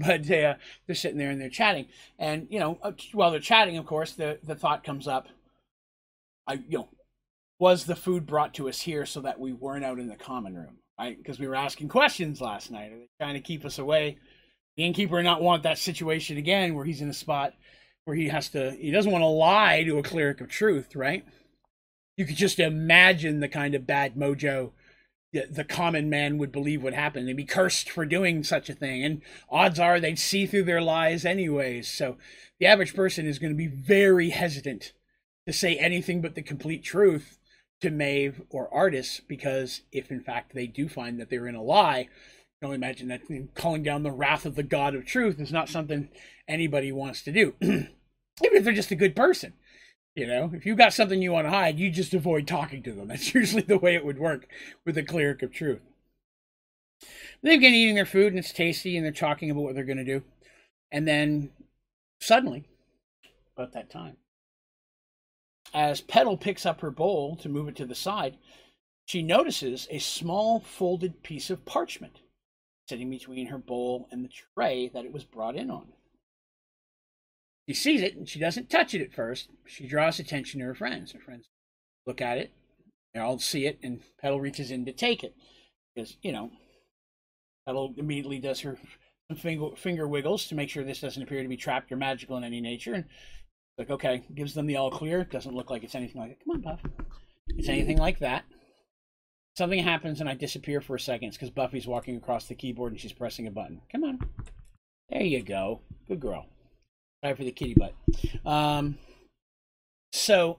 But uh, they're sitting there and they're chatting, and you know, uh, while they're chatting, of course, the the thought comes up. I you know, was the food brought to us here so that we weren't out in the common room? Right? Because we were asking questions last night. Are they trying to keep us away? The innkeeper not want that situation again where he's in a spot where he has to he doesn't want to lie to a cleric of truth, right? You could just imagine the kind of bad mojo that the common man would believe would happen. They'd be cursed for doing such a thing, and odds are they'd see through their lies anyways. So the average person is going to be very hesitant to say anything but the complete truth to Maeve or Artis, because if in fact they do find that they're in a lie, can only imagine that calling down the wrath of the God of truth is not something anybody wants to do. Even if they're just a good person. You know, if you've got something you want to hide, you just avoid talking to them. That's usually the way it would work with a cleric of truth. They begin eating their food and it's tasty and they're talking about what they're going to do. And then suddenly, about that time, as Petal picks up her bowl to move it to the side, she notices a small folded piece of parchment sitting between her bowl and the tray that it was brought in on. She sees it and she doesn't touch it at first. She draws attention to her friends. Her friends look at it, they all see it, and Petal reaches in to take it. Because, you know, Petal immediately does her finger, finger wiggles to make sure this doesn't appear to be trapped or magical in any nature. And like, okay, gives them the all clear. Doesn't look like it's anything like it. Come on, Puff. It's anything like that. Something happens and I disappear for a second because Buffy's walking across the keyboard and she's pressing a button. Come on. There you go. Good girl. Sorry for the kitty butt. Um, so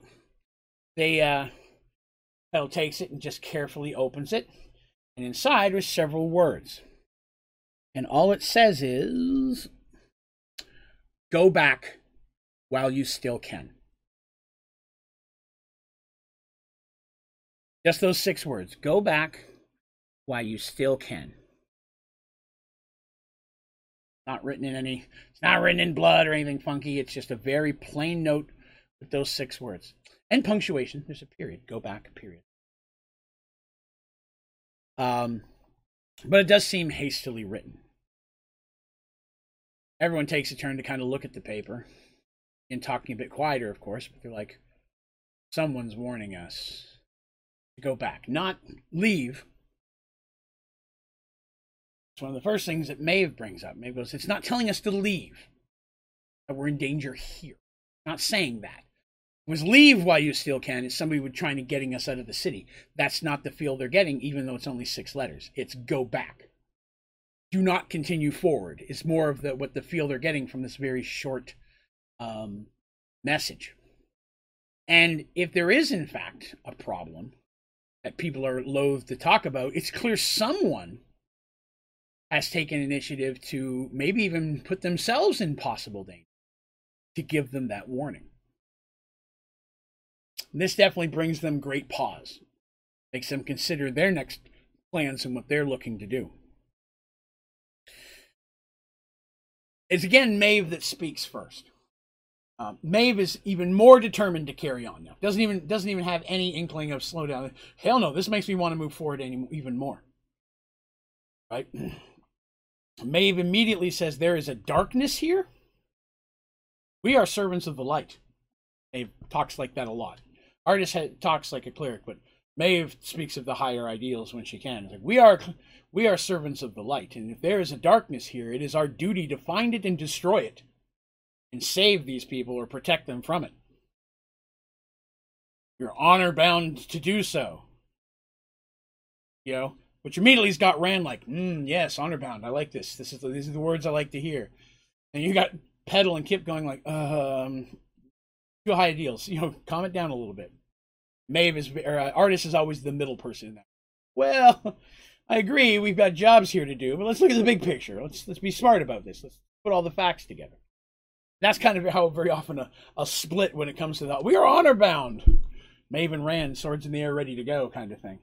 they uh Petal takes it and just carefully opens it. And inside are several words. And all it says is go back while you still can. Just those six words. Go back while you still can. Not written in any, it's not written in blood or anything funky. It's just a very plain note with those six words. And punctuation. There's a period. Go back, period. Um, but it does seem hastily written. Everyone takes a turn to kind of look at the paper and talking a bit quieter, of course, but they're like, someone's warning us to go back, not leave. One of the first things that Maeve brings up. Maeve goes, It's not telling us to leave, that we're in danger here. Not saying that. was leave while you still can. It's somebody would trying to getting us out of the city. That's not the feel they're getting, even though it's only six letters. It's go back. Do not continue forward. It's more of the what the feel they're getting from this very short um, message. And if there is, in fact, a problem that people are loath to talk about, it's clear someone has taken initiative to maybe even put themselves in possible danger to give them that warning. This definitely brings them great pause, makes them consider their next plans and what they're looking to do. It's again Maeve that speaks first. Um, Maeve is even more determined to carry on now. Doesn't even doesn't even have any inkling of slow down. Hell no, this makes me want to move forward any, even more. Right? Maeve immediately says there is a darkness here. We are servants of the light. Maeve talks like that a lot. Artis talks like a cleric, but Maeve speaks of the higher ideals when she can. Like we are we are servants of the light, and if there is a darkness here, it is our duty to find it and destroy it and save these people or protect them from it. You're honor bound to do so. You know, which immediately has got Rand like, mm, yes, honor bound. I like this. This is the, these are the words I like to hear. And you got Petal and Kip going like, um, too high ideals. You know, calm it down a little bit. Maeve is, or uh, Artis is always the middle person in that. Well, I agree. We've got jobs here to do, but let's look at the big picture. Let's let's be smart about this. Let's put all the facts together. That's kind of how very often a, a split when it comes to that. We are honor bound. Maven Rand, swords in the air, ready to go, kind of thing.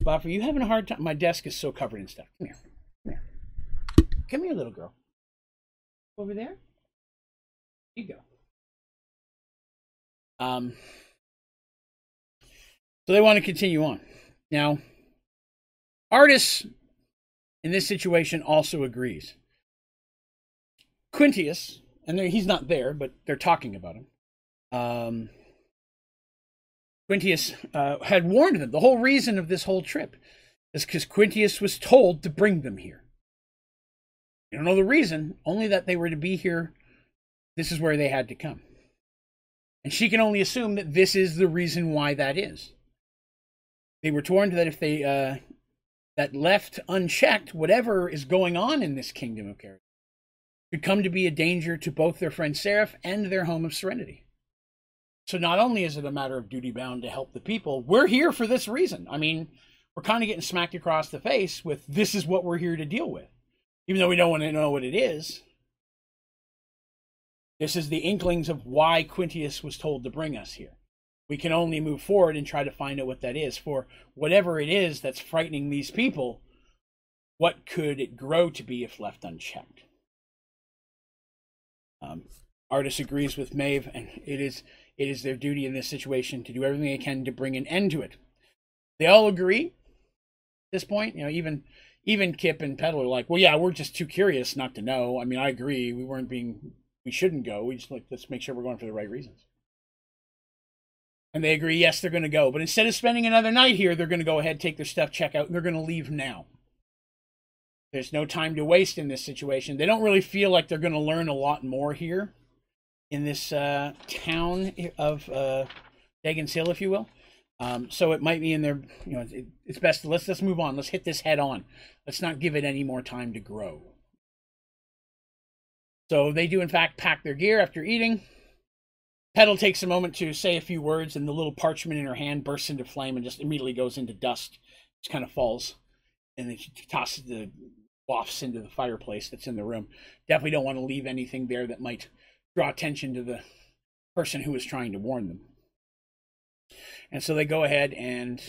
Bob, are you having a hard time? My desk is so covered in stuff. Come here. Come here. Come here, little girl. Over there. You go. Um. So they want to continue on. Now, Artis in this situation also agrees. Quintius, and he's not there, but they're talking about him. Um, Quintius uh, had warned them. The whole reason of this whole trip is because Quintius was told to bring them here. You don't know the reason, only that they were to be here. This is where they had to come. And she can only assume that this is the reason why that is. They were warned that if they uh, that left unchecked, whatever is going on in this kingdom of Caradhras could come to be a danger to both their friend Seraph and their home of Serenity. So not only is it a matter of duty bound to help the people, we're here for this reason. I mean, we're kind of getting smacked across the face with this is what we're here to deal with. Even though we don't want to know what it is. This is the inklings of why Quintius was told to bring us here. We can only move forward and try to find out what that is. For whatever it is that's frightening these people, what could it grow to be if left unchecked? Um, Artis agrees with Maeve, and it is it is their duty in this situation to do everything they can to bring an end to it. They all agree at this point. You know, even even Kip and Petal are like, well, yeah, we're just too curious not to know. I mean, I agree. We weren't being, we shouldn't go. We just like, let's make sure we're going for the right reasons. And they agree, yes, they're going to go. But instead of spending another night here, they're going to go ahead, take their stuff, check out, and they're going to leave now. There's no time to waste in this situation. They don't really feel like they're going to learn a lot more here in this uh, town of uh, Dagon's Hill, if you will. Um, so it might be in there. you know, it, it's best let's let's move on. Let's hit this head on. Let's not give it any more time to grow. So they do in fact pack their gear after eating. Petal takes a moment to say a few words, and the little parchment in her hand bursts into flame and just immediately goes into dust. Just kind of falls, and then she tosses the wafts into the fireplace that's in the room. Definitely don't want to leave anything there that might draw attention to the person who is trying to warn them. And so they go ahead and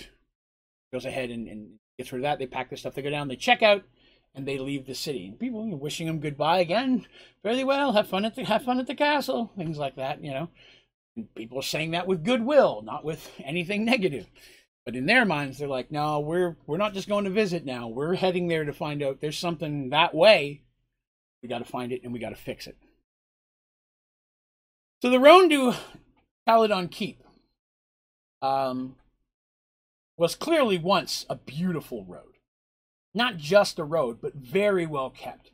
goes ahead and, and gets rid of that. They pack their stuff. They go down. They check out, and they leave the city. And people wishing them goodbye again. Fairly well. Have fun at the have fun at the castle. Things like that. You know, and people are saying that with goodwill, not with anything negative. But in their minds, they're like, no, we're we're not just going to visit now. We're heading there to find out there's something that way. We got to find it and we got to fix it. So the road to Caledon Keep um, was clearly once a beautiful road. Not just a road, but very well kept.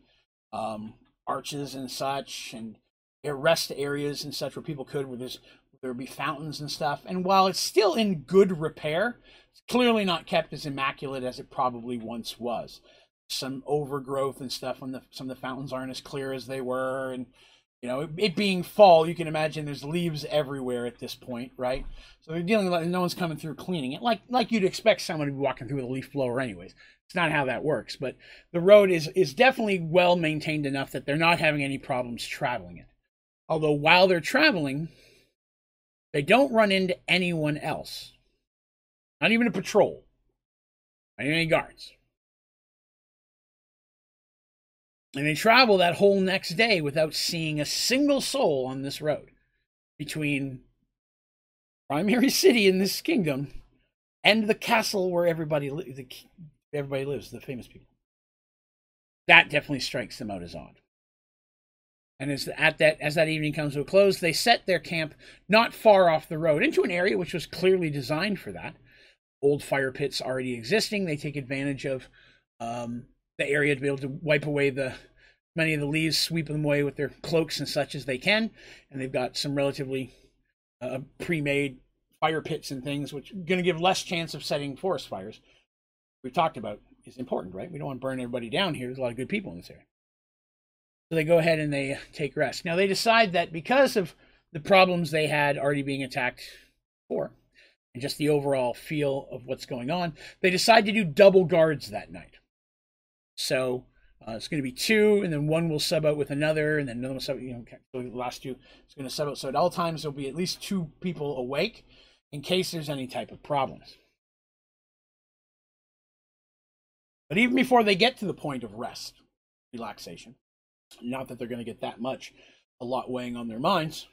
Um, arches and such, and rest areas and such where people could, where there's there would be fountains and stuff. And while it's still in good repair, it's clearly not kept as immaculate as it probably once was. Some overgrowth and stuff when the some of the fountains aren't as clear as they were, and you know, it, it, being fall, you can imagine there's leaves everywhere at this point, right? So they're dealing with no one's coming through cleaning it, like like you'd expect someone to be walking through with a leaf blower, anyways. It's not how that works, but the road is is definitely well maintained enough that they're not having any problems traveling it. Although while they're traveling, they don't run into anyone else, not even a patrol, not even any guards. And they travel that whole next day without seeing a single soul on this road between primary city in this kingdom and the castle where everybody the, everybody lives, the famous people. That definitely strikes them out as odd. And as at that as that evening comes to a close, they set their camp not far off the road into an area which was clearly designed for that. Old fire pits already existing. They take advantage of um, the area to be able to wipe away the many of the leaves, sweep them away with their cloaks and such as they can. And they've got some relatively uh, pre-made fire pits and things, which are going to give less chance of setting forest fires. We've talked about is important, right? We don't want to burn everybody down here. There's a lot of good people in this area. So they go ahead and they take rest. Now they decide that because of the problems they had already being attacked for, and just the overall feel of what's going on, they decide to do double guards that night. So uh, it's going to be two, and then one will sub out with another, and then another will sub. You know, the last two is going to sub out. So at all times there'll be at least two people awake in case there's any type of problems. But even before they get to the point of rest, relaxation, not that they're going to get that much, a lot weighing on their minds.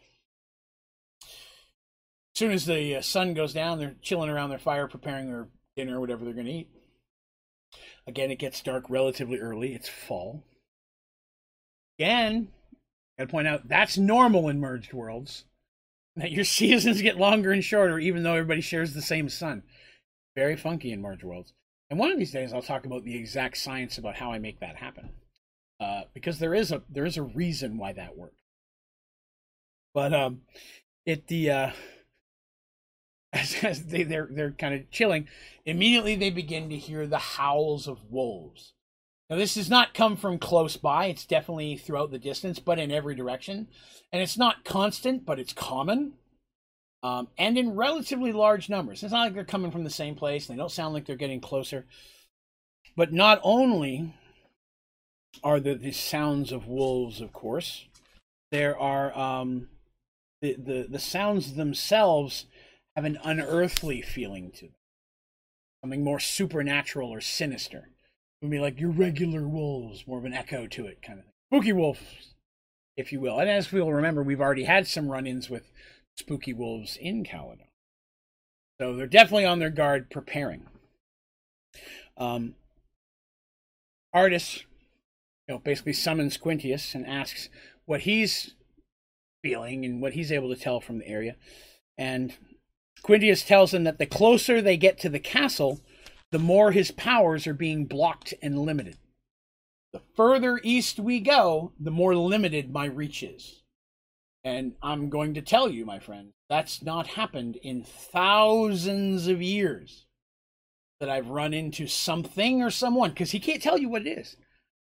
As soon as the uh, sun goes down, they're chilling around their fire, preparing their dinner, or whatever they're going to eat. Again, it gets dark relatively early. It's fall. Again, I got to point out that's normal in merged worlds. That your seasons get longer and shorter, even though everybody shares the same sun. Very funky in merged worlds. And one of these days, I'll talk about the exact science about how I make that happen, uh, because there is a there is a reason why that works. But um, it the uh, as, they, they're they're kind of chilling, immediately they begin to hear the howls of wolves. Now this does not come from close by; it's definitely throughout the distance, but in every direction, and it's not constant, but it's common, um, and in relatively large numbers. It's not like they're coming from the same place; they don't sound like they're getting closer. But not only are there the sounds of wolves, of course, there are um, the, the the sounds themselves have an unearthly feeling to them, something more supernatural or sinister. It would be like your regular wolves, more of an echo to it, kind of thing. Spooky wolves, if you will. And as we'll remember, we've already had some run-ins with spooky wolves in Caledon. So they're definitely on their guard, preparing. Um, Artus, you know, basically summons Quintius and asks what he's feeling and what he's able to tell from the area. And Quintius tells him that the closer they get to the castle, the more his powers are being blocked and limited. The further east we go, the more limited my reach is. And I'm going to tell you, my friend, that's not happened in thousands of years that I've run into something or someone, because he can't tell you what it is.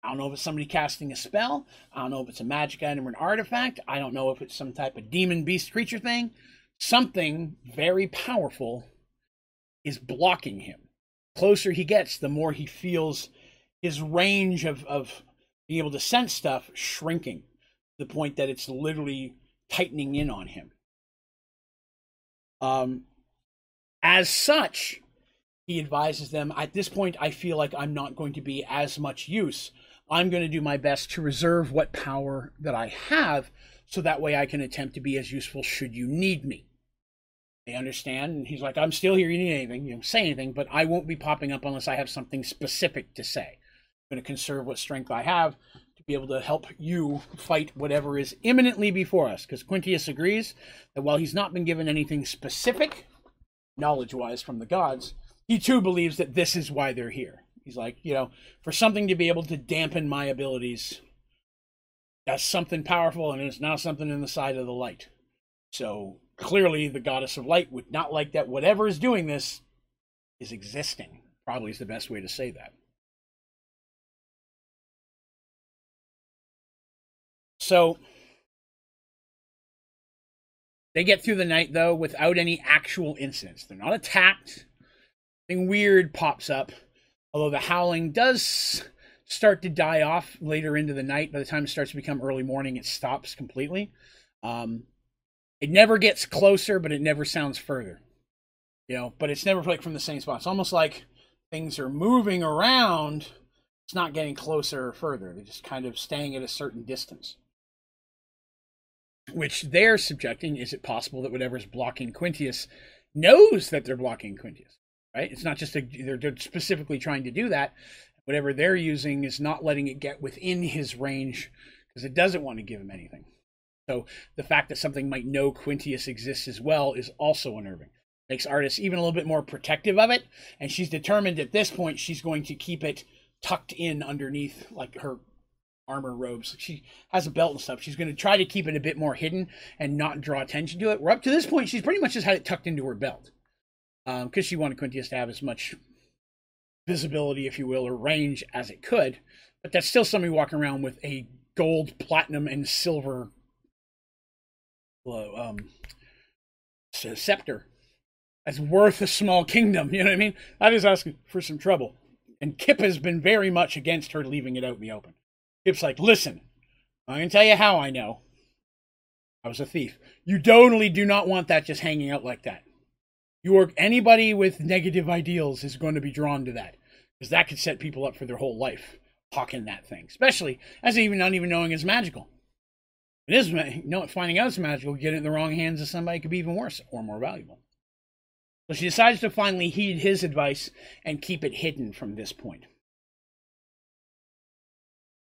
I don't know if it's somebody casting a spell. I don't know if it's a magic item or an artifact. I don't know if it's some type of demon beast creature thing something very powerful is blocking him. Closer he gets, the more he feels his range of, of being able to sense stuff shrinking to the point that it's literally tightening in on him. Um, as such, he advises them at this point, I feel like I'm not going to be as much use. I'm going to do my best to reserve what power that I have so that way I can attempt to be as useful should you need me. They understand, and he's like, "I'm still here. You need anything? You know, say anything, but I won't be popping up unless I have something specific to say. I'm going to conserve what strength I have to be able to help you fight whatever is imminently before us." Because Quintius agrees that while he's not been given anything specific, knowledge-wise, from the gods, he too believes that this is why they're here. He's like, you know, for something to be able to dampen my abilities, that's something powerful, and it's not something in the side of the light. So clearly the goddess of light would not like that whatever is doing this is existing. Probably is the best way to say that. So they get through the night though without any actual incidents. They're not attacked. Nothing weird pops up. Although the howling does start to die off later into the night. By the time it starts to become early morning, it stops completely. Um, it never gets closer, but it never sounds further. You know, but it's never like from the same spot. It's almost like things are moving around. It's not getting closer or further. They're just kind of staying at a certain distance which they're subjecting. Is it possible that whatever's blocking Quintius knows that they're blocking Quintius? Right? It's not just a, they're, they're specifically trying to do that. Whatever they're using is not letting it get within his range because it doesn't want to give him anything. So the fact that something might know Quintius exists as well is also unnerving. Makes Artis even a little bit more protective of it, and she's determined at this point she's going to keep it tucked in underneath like her armor robes. She has a belt and stuff. She's going to try to keep it a bit more hidden and not draw attention to it. We're up to this point. She's pretty much just had it tucked into her belt because um, she wanted Quintius to have as much visibility, if you will, or range as it could. But that's still somebody walking around with a gold, platinum, and silver um, scepter. That's worth a small kingdom. You know what I mean? I That is asking for some trouble. And Kip has been very much against her leaving it out in the open. Kip's like, listen, I'm going to tell you how I know. I was a thief. You totally do not want that just hanging out like that. You are anybody with negative ideals is going to be drawn to that because that could set people up for their whole life hawking that thing, especially as even not even knowing it's magical. It is you know, finding out it's magical, get it in the wrong hands of somebody could be even worse or more valuable. So she decides to finally heed his advice and keep it hidden from this point.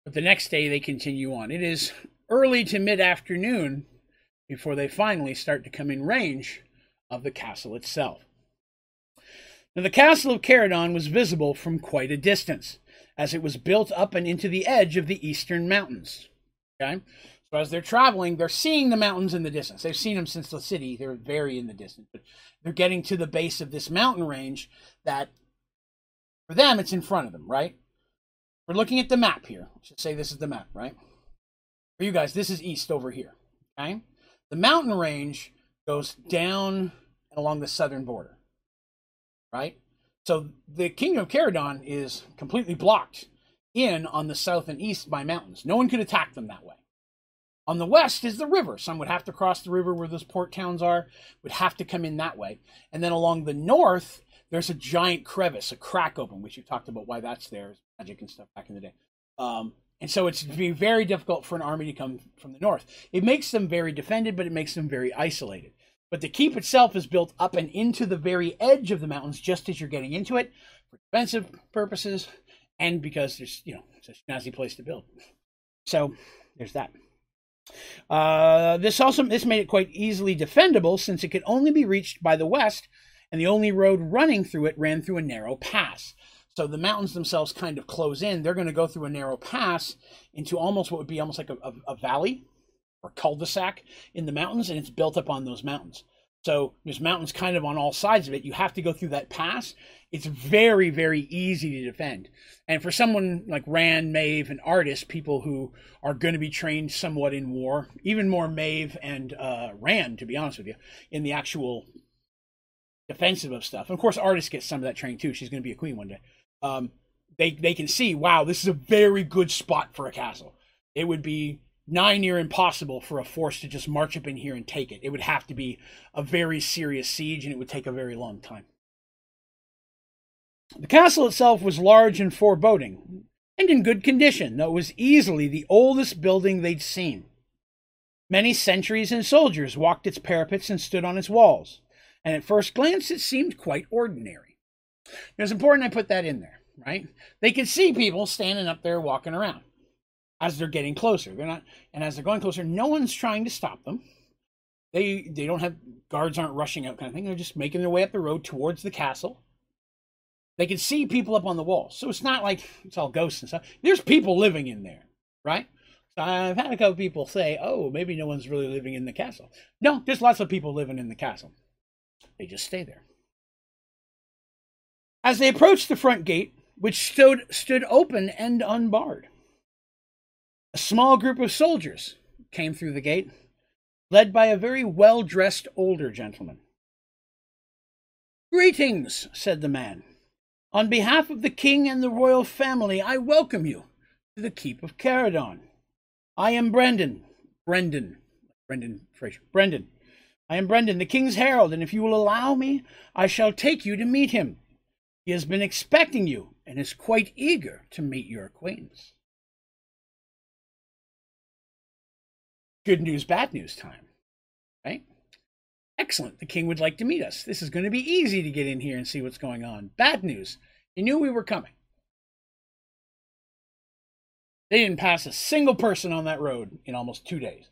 But the next day they continue on. It is early to mid afternoon before they finally start to come in range of the castle itself. Now, the castle of Caradon was visible from quite a distance, as it was built up and into the edge of the eastern mountains. Okay? As they're traveling, they're seeing the mountains in the distance. They've seen them since the city. They're very in the distance, but they're getting to the base of this mountain range that for them it's in front of them, right? We're looking at the map here. Let's say this is the map, right? For you guys, this is east over here. Okay? The mountain range goes down along the southern border. Right? So the kingdom of Caradon is completely blocked in on the south and east by mountains. No one could attack them that way. On the west is the river. Some would have to cross the river where those port towns are, would have to come in that way. And then along the north, there's a giant crevice, a crack open, which you talked about why that's there magic and stuff back in the day. Um, and so it's be very difficult for an army to come from the north. It makes them very defended, but it makes them very isolated. But the keep itself is built up and into the very edge of the mountains just as you're getting into it for defensive purposes and because there's, you know, it's a snazzy place to build. So there's that. Uh, this also this made it quite easily defendable since it could only be reached by the west, and the only road running through it ran through a narrow pass. So the mountains themselves kind of close in. They're going to go through a narrow pass into almost what would be almost like a, a, a valley or cul-de-sac in the mountains, and it's built up on those mountains. So there's mountains kind of on all sides of it. You have to go through that pass. It's very, very easy to defend. And for someone like Rand, Maeve, and Artis, people who are going to be trained somewhat in war, even more Maeve and uh, Rand, to be honest with you, in the actual defensive of stuff. And of course, Artis gets some of that training too. She's going to be a queen one day um, they they can see, wow, this is a very good spot for a castle. It would be nigh near impossible for a force to just march up in here and take it. It would have to be a very serious siege, and it would take a very long time. The castle itself was large and foreboding, and in good condition, though it was easily the oldest building they'd seen. Many sentries and soldiers walked its parapets and stood on its walls, and at first glance it seemed quite ordinary. It's important I put that in there, right? They can see people standing up there walking around as they're getting closer. They're not, and as they're going closer, no one's trying to stop them. They they don't have guards aren't rushing out kind of thing. They're just making their way up the road towards the castle. They can see people up on the walls, so it's not like it's all ghosts and stuff. There's people living in there, right? I've had a couple people say, oh, maybe no one's really living in the castle. No, there's lots of people living in the castle. They just stay there. As they approached the front gate, which stood, stood open and unbarred, a small group of soldiers came through the gate, led by a very well dressed older gentleman. Greetings, said the man. On behalf of the king and the royal family, I welcome you to the keep of Caradon. I am Brendan. Brendan. Brendan Fraser. Brendan. I am Brendan, the king's herald, and if you will allow me, I shall take you to meet him. He has been expecting you and is quite eager to meet your acquaintance. Good news, bad news time, right? Excellent. The king would like to meet us. This is going to be easy to get in here and see what's going on. Bad news. He knew we were coming. They didn't pass a single person on that road in almost two days.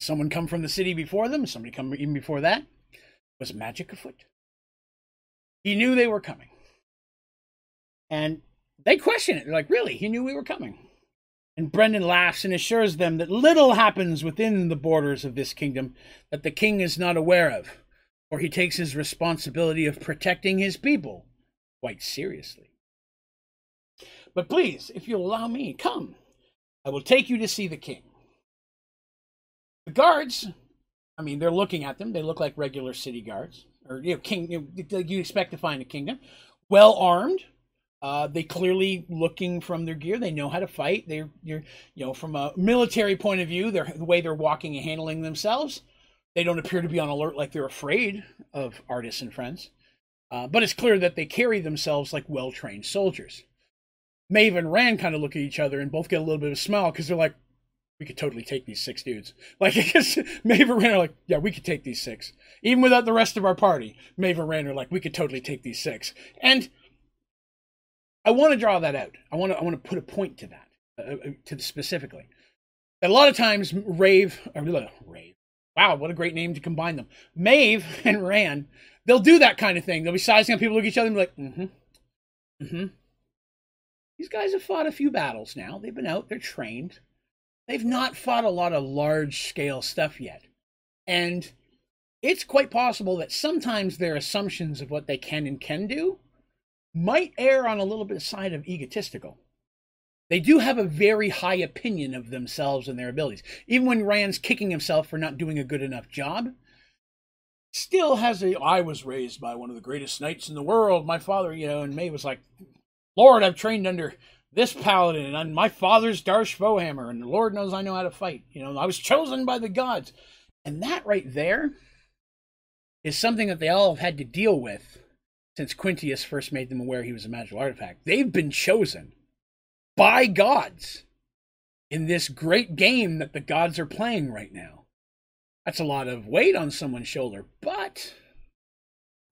Someone come from the city before them, somebody come even before that. Was magic afoot? He knew they were coming. And they question it. They're like, really? He knew we were coming. And Brendan laughs and assures them that little happens within the borders of this kingdom that the king is not aware of, for he takes his responsibility of protecting his people quite seriously. But please, if you'll allow me, come. I will take you to see the king. The guards, I mean, they're looking at them. They look like regular city guards, or you know, king. You, you expect to find a kingdom, well armed. Uh, they clearly looking from their gear. They know how to fight. They're, you're, you know, from a military point of view, the way they're walking and handling themselves, they don't appear to be on alert like they're afraid of Artis and friends. Uh, but it's clear that they carry themselves like well trained soldiers. Maeve and Rand kind of look at each other and both get a little bit of a smile because they're like, we could totally take these six dudes. Like, I guess Maeve and Rand are like, yeah, we could take these six. Even without the rest of our party, Maeve and Rand are like, we could totally take these six. And I want to draw that out. I want to, I want to put a point to that, uh, uh to specifically. a lot of times, Rave, or uh, Rave, wow, what a great name to combine them. Mave and Ran, they'll do that kind of thing. They'll be sizing up people, look at each other, and be like, mm hmm, mm hmm these guys have fought a few battles now. They've been out, they're trained. They've not fought a lot of large scale stuff yet. And it's quite possible that sometimes their assumptions of what they can and can do might err on a little bit side of egotistical. They do have a very high opinion of themselves and their abilities. Even when Rand's kicking himself for not doing a good enough job, still has a I was raised by one of the greatest knights in the world. My father, you know, and Maeve was like, Lord, I've trained under this paladin and my father's Darsh Fohammer, and the Lord knows I know how to fight. You know, I was chosen by the gods. And that right there is something that they all have had to deal with since Quintius first made them aware he was a magical artifact. They've been chosen by gods in this great game that the gods are playing right now. That's a lot of weight on someone's shoulder, but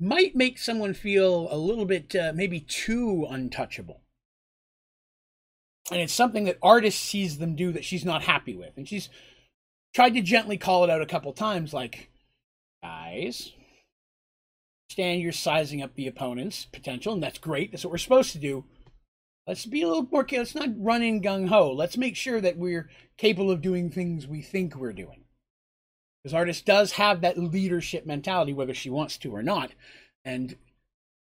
might make someone feel a little bit uh, maybe too untouchable. And it's something that Artis sees them do that she's not happy with. And she's tried to gently call it out a couple times, like, guys, stand you're sizing up the opponent's potential, and that's great. That's what we're supposed to do. Let's be a little more, careful. let's not run in gung ho. Let's make sure that we're capable of doing things we think we're doing. Because Artis does have that leadership mentality, whether she wants to or not. And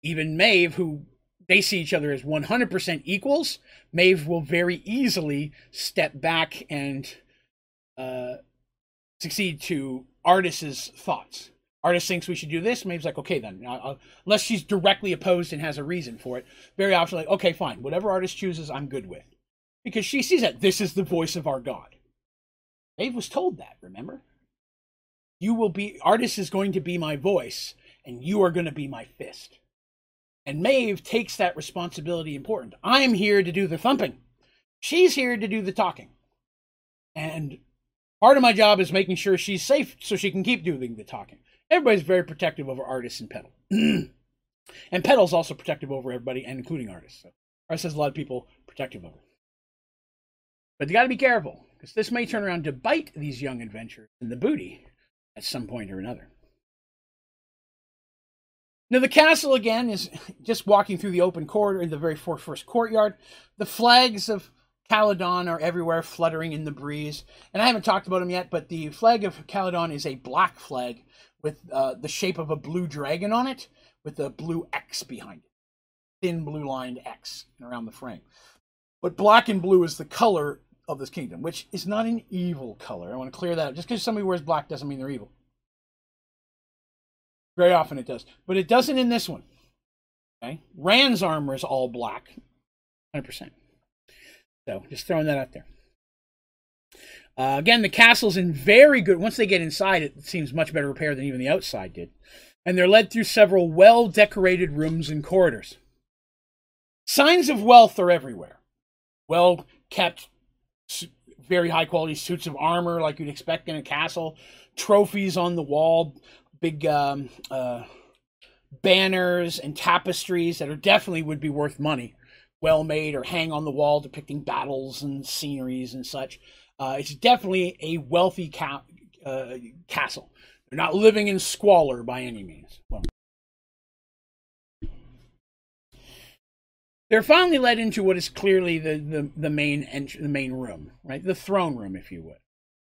even Maeve, who they see each other as 100% equals, Maeve will very easily step back and uh, succeed to Artis's thoughts. Artis thinks we should do this. Maeve's like, okay, then. I'll, unless she's directly opposed and has a reason for it. Very often, like, okay, fine. Whatever Artis chooses, I'm good with. Because she sees that this is the voice of our God. Maeve was told that, remember? You will be, Artis is going to be my voice, and you are going to be my fist. And Maeve takes that responsibility important. I'm here to do the thumping. She's here to do the talking. And part of my job is making sure she's safe so she can keep doing the talking. Everybody's very protective over Artis and Petal. and Petal's also protective over everybody, and including Artis. So Artis has a lot of people protective over. But you got to be careful, because this may turn around to bite these young adventurers in the booty at some point or another. Now, the castle again is just walking through the open corridor in the very first courtyard. The flags of Caledon are everywhere fluttering in the breeze. And I haven't talked about them yet, but the flag of Caledon is a black flag with uh, the shape of a blue dragon on it with a blue X behind it. Thin blue lined X around the frame. But black and blue is the color of this kingdom, which is not an evil color. I want to clear that up. Just because somebody wears black doesn't mean they're evil. Very often it does. But it doesn't in this one. Okay? Rand's armor is all black. 100%. So just throwing that out there. Uh, again, the castle's in very good. Once they get inside, it seems much better repair than even the outside did. And they're led through several well decorated rooms and corridors. Signs of wealth are everywhere. Well kept, very high quality suits of armor, like you'd expect in a castle, trophies on the wall, big um, uh, banners and tapestries that are definitely would be worth money well made or hang on the wall depicting battles and sceneries and such. Uh, it's definitely a wealthy ca- uh, castle. They're not living in squalor by any means. Well, they're finally led into what is clearly the, the, the main ent- the main room, right? The throne room, if you would.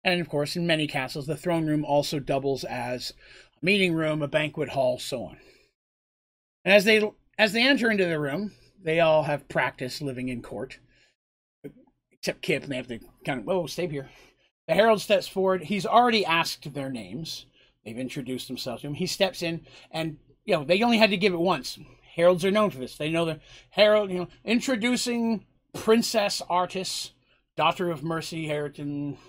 And of course, in many castles, the throne room also doubles as a meeting room, a banquet hall, so on. And as they as they enter into the room, they all have practice living in court, except Kip, they have to kind of, oh, stay here. The herald steps forward. He's already asked their names. They've introduced themselves to him. He steps in, and you know they only had to give it once. Heralds are known for this. They know the herald, you know, introducing Princess Artis, daughter of Mercy Harrington.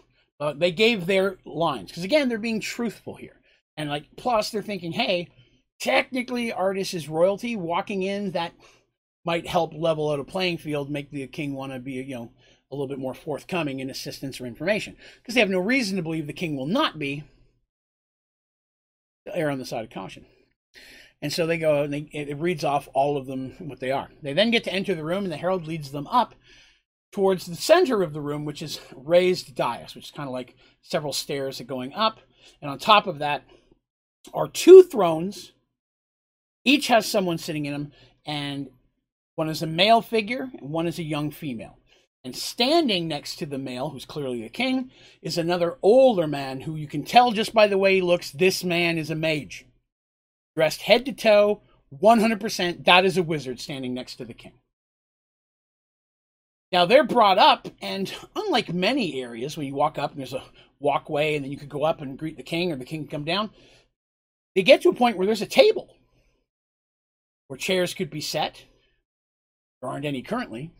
Uh, they gave their lines because again, they're being truthful here, and like plus they're thinking, hey, technically Artis is royalty. Walking in that might help level out a playing field, make the king want to be, you know, little bit more forthcoming in assistance or information. Because they have no reason to believe the king will not be. Err on the side of caution. And so they go, and they, it reads off all of them what they are. They then get to enter the room, and the herald leads them up towards the center of the room, which is raised dais, which is kind of like several stairs that going up. And on top of that are two thrones. Each has someone sitting in them, and one is a male figure, and one is a young female. And standing next to the male, who's clearly the king, is another older man who you can tell just by the way he looks, this man is a mage. Dressed head to toe, 100%, that is a wizard standing next to the king. Now they're brought up, and unlike many areas where you walk up and there's a walkway and then you could go up and greet the king or the king come down, they get to a point where there's a table where chairs could be set there aren't any currently.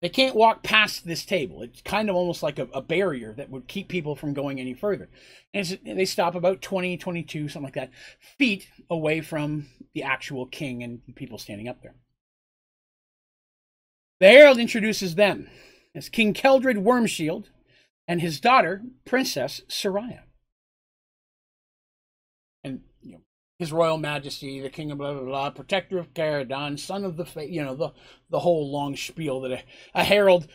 They can't walk past this table. It's kind of almost like a, a barrier that would keep people from going any further. And they stop about 20, 22, something like that, feet away from the actual king and people standing up there. The herald introduces them as King Keldred Wormshield and his daughter, Princess Soraya. His Royal Majesty, the King of blah blah blah, Protector of Caradon, Son of the Fa- you know the the whole long spiel that a, a herald.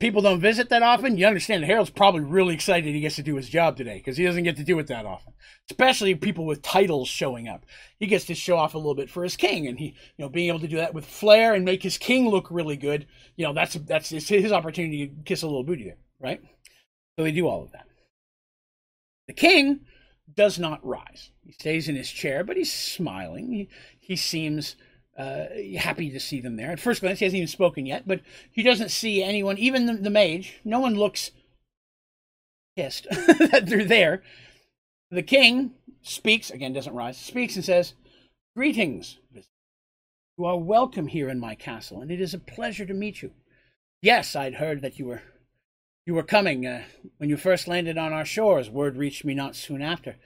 People don't visit that often. You understand the herald's probably really excited he gets to do his job today because he doesn't get to do it that often. Especially people with titles showing up. He gets to show off a little bit for his king, and he, you know, being able to do that with flair and make his king look really good. You know, that's that's his opportunity to kiss a little booty there, right? So they do all of that. The king does not rise. He stays in his chair, but he's smiling. He, he seems uh, happy to see them there. At first glance, he hasn't even spoken yet, but he doesn't see anyone, even the, the mage. No one looks pissed that they're there. The king speaks, again, doesn't rise, speaks and says, Greetings. You are welcome here in my castle, and it is a pleasure to meet you. Yes, I'd heard that you were you were coming uh, when you first landed on our shores. Word reached me not soon after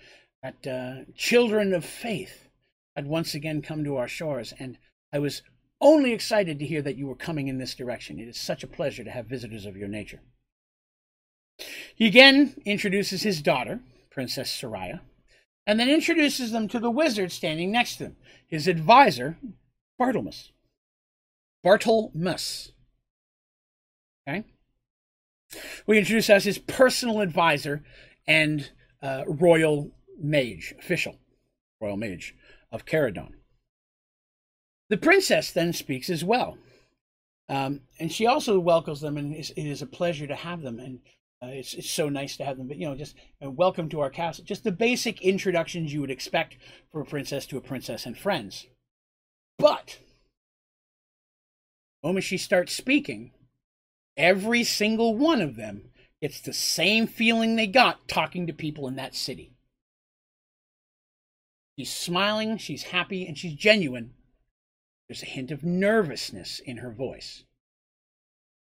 that uh, children of faith had once again come to our shores, and I was only excited to hear that you were coming in this direction. It is such a pleasure to have visitors of your nature. He again introduces his daughter, Princess Soraya, and then introduces them to the wizard standing next to them, his advisor, Bartlemus. Bartlemus. Okay? We introduce as his personal advisor and uh, royal mage, official royal mage of Caradon. The princess then speaks as well. Um, and she also welcomes them, and it is a pleasure to have them. And uh, it's it's so nice to have them. But you know, just uh, welcome to our castle. Just the basic introductions you would expect for a princess to a princess and friends. But the moment she starts speaking, every single one of them gets the same feeling they got talking to people in that city. She's smiling, she's happy, and she's genuine. There's a hint of nervousness in her voice.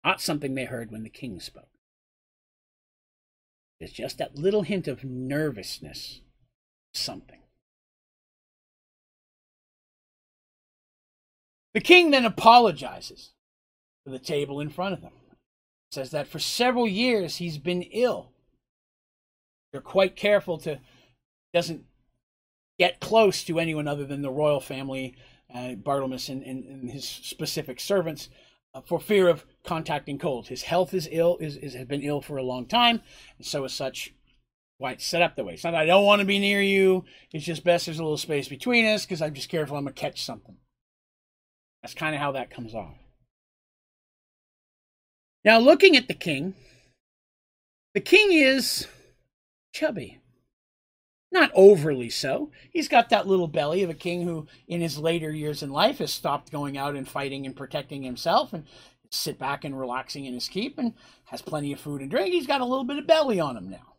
Not something they heard when the king spoke. There's just that little hint of nervousness. Something. The king then apologizes for the table in front of them. Says that for several years he's been ill. They're quite careful to doesn't get close to anyone other than the royal family, uh, Barthelmess and, and, and, his specific servants, uh, for fear of contacting cold. His health is ill, is, is has been ill for a long time, and so as such, why it's set up that way. It's not I don't want to be near you. It's just best there's a little space between us because I'm just careful I'm gonna catch something. That's kind of how that comes off. Now, looking at the king, the king is chubby. Not overly so. He's got that little belly of a king who, in his later years in life, has stopped going out and fighting and protecting himself and sit back and relaxing in his keep and has plenty of food and drink. He's got a little bit of belly on him now.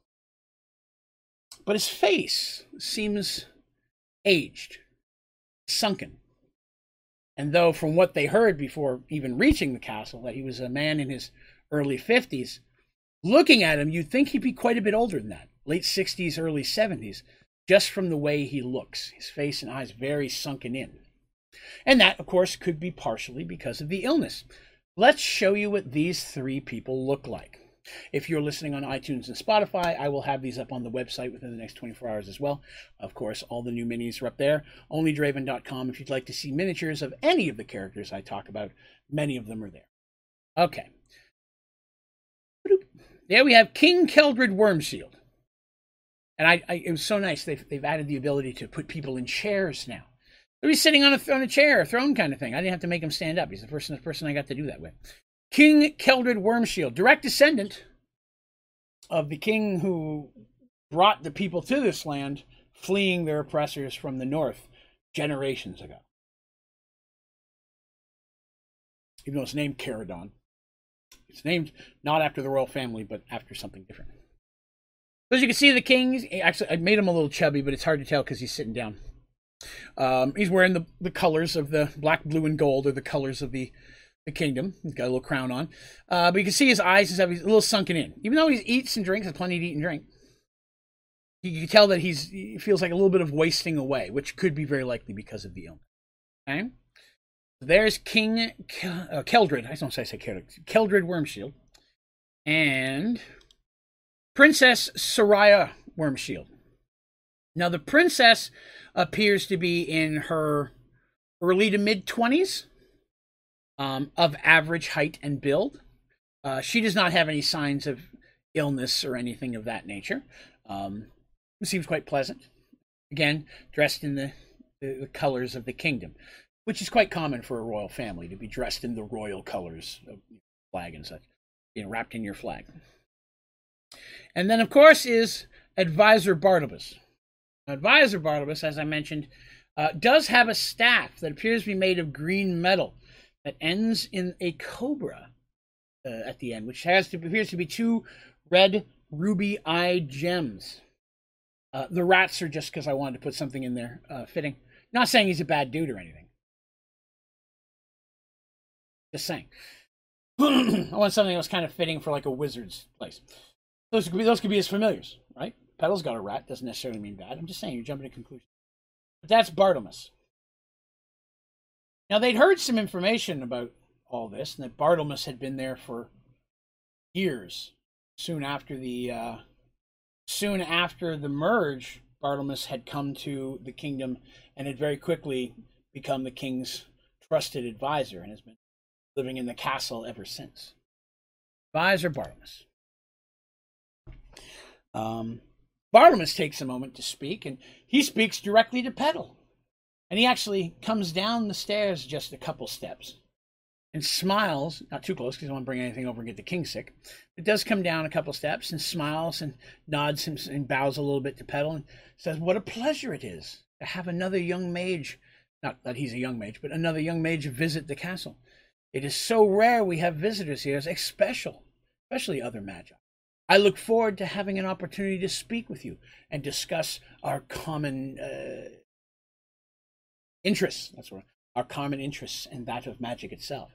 But his face seems aged, sunken. And though, from what they heard before even reaching the castle, that he was a man in his early 50s, looking at him, you'd think he'd be quite a bit older than that late 60s, early 70s, just from the way he looks. His face and eyes very sunken in. And that, of course, could be partially because of the illness. Let's show you what these three people look like. If you're listening on iTunes and Spotify, I will have these up on the website within the next 24 hours as well. Of course, all the new minis are up there. OnlyDraven.com if you'd like to see miniatures of any of the characters I talk about. Many of them are there. Okay. There we have King Keldred Wormshield. And I, I, it was so nice. They've, they've added the ability to put people in chairs now. He's sitting on a, on a chair, a throne kind of thing. I didn't have to make him stand up. He's the the person I got to do that with. King Keldred Wormshield, direct descendant of the king who brought the people to this land, fleeing their oppressors from the north generations ago. Even though it's named Caradon. It's named not after the royal family, but after something different. As you can see, the king, actually, I made him a little chubby, but it's hard to tell because he's sitting down. Um, he's wearing the, the colors of the black, blue, and gold, or the colors of the, the kingdom. He's got a little crown on. Uh, but you can see his eyes is a little sunken in. Even though he eats and drinks, has plenty to eat and drink. You can tell that he's he feels like a little bit of wasting away, which could be very likely because of the illness. Okay? There's King Kel- uh, Keldred. I don't say I say Keldred. Keldred Wormshield. And Princess Soraya Wormshield. Now, the princess appears to be in her early to mid 20s, um, of average height and build. Uh, she does not have any signs of illness or anything of that nature. Um, seems quite pleasant. Again, dressed in the, the, the, colors of the kingdom, which is quite common for a royal family to be dressed in the royal colors of flag and such, you know, wrapped in your flag. And then, of course, is Advisor Barthelmess. Advisor Barthelmess, as I mentioned, uh, does have a staff that appears to be made of green metal that ends in a cobra uh, at the end, which has to appears to be two red ruby-eyed gems. Uh, the rats are just because I wanted to put something in there uh, fitting. Not saying he's a bad dude or anything. Just saying. I want something that was kind of fitting for like a wizard's place. Those could be those could be his familiars, right? Petal's got a rat doesn't necessarily mean bad. I'm just saying you're jumping to conclusions. But that's Barthelmess. Now they'd heard some information about all this, and that Barthelmess had been there for years. Soon after the uh, soon after the merge, Barthelmess had come to the kingdom and had very quickly become the king's trusted advisor and has been living in the castle ever since. Advisor Barthelmess. Um, Barthelmess takes a moment to speak, and he speaks directly to Petal. And he actually comes down the stairs just a couple steps and smiles, not too close because I don't want to bring anything over and get the king sick. but does come down a couple steps and smiles and nods and, and bows a little bit to Petal and says, What a pleasure it is to have another young mage, not that he's a young mage, but another young mage visit the castle. It is so rare we have visitors here, it's special, especially other magi. I look forward to having an opportunity to speak with you and discuss our common uh, interests. That's what our common interests and that of magic itself.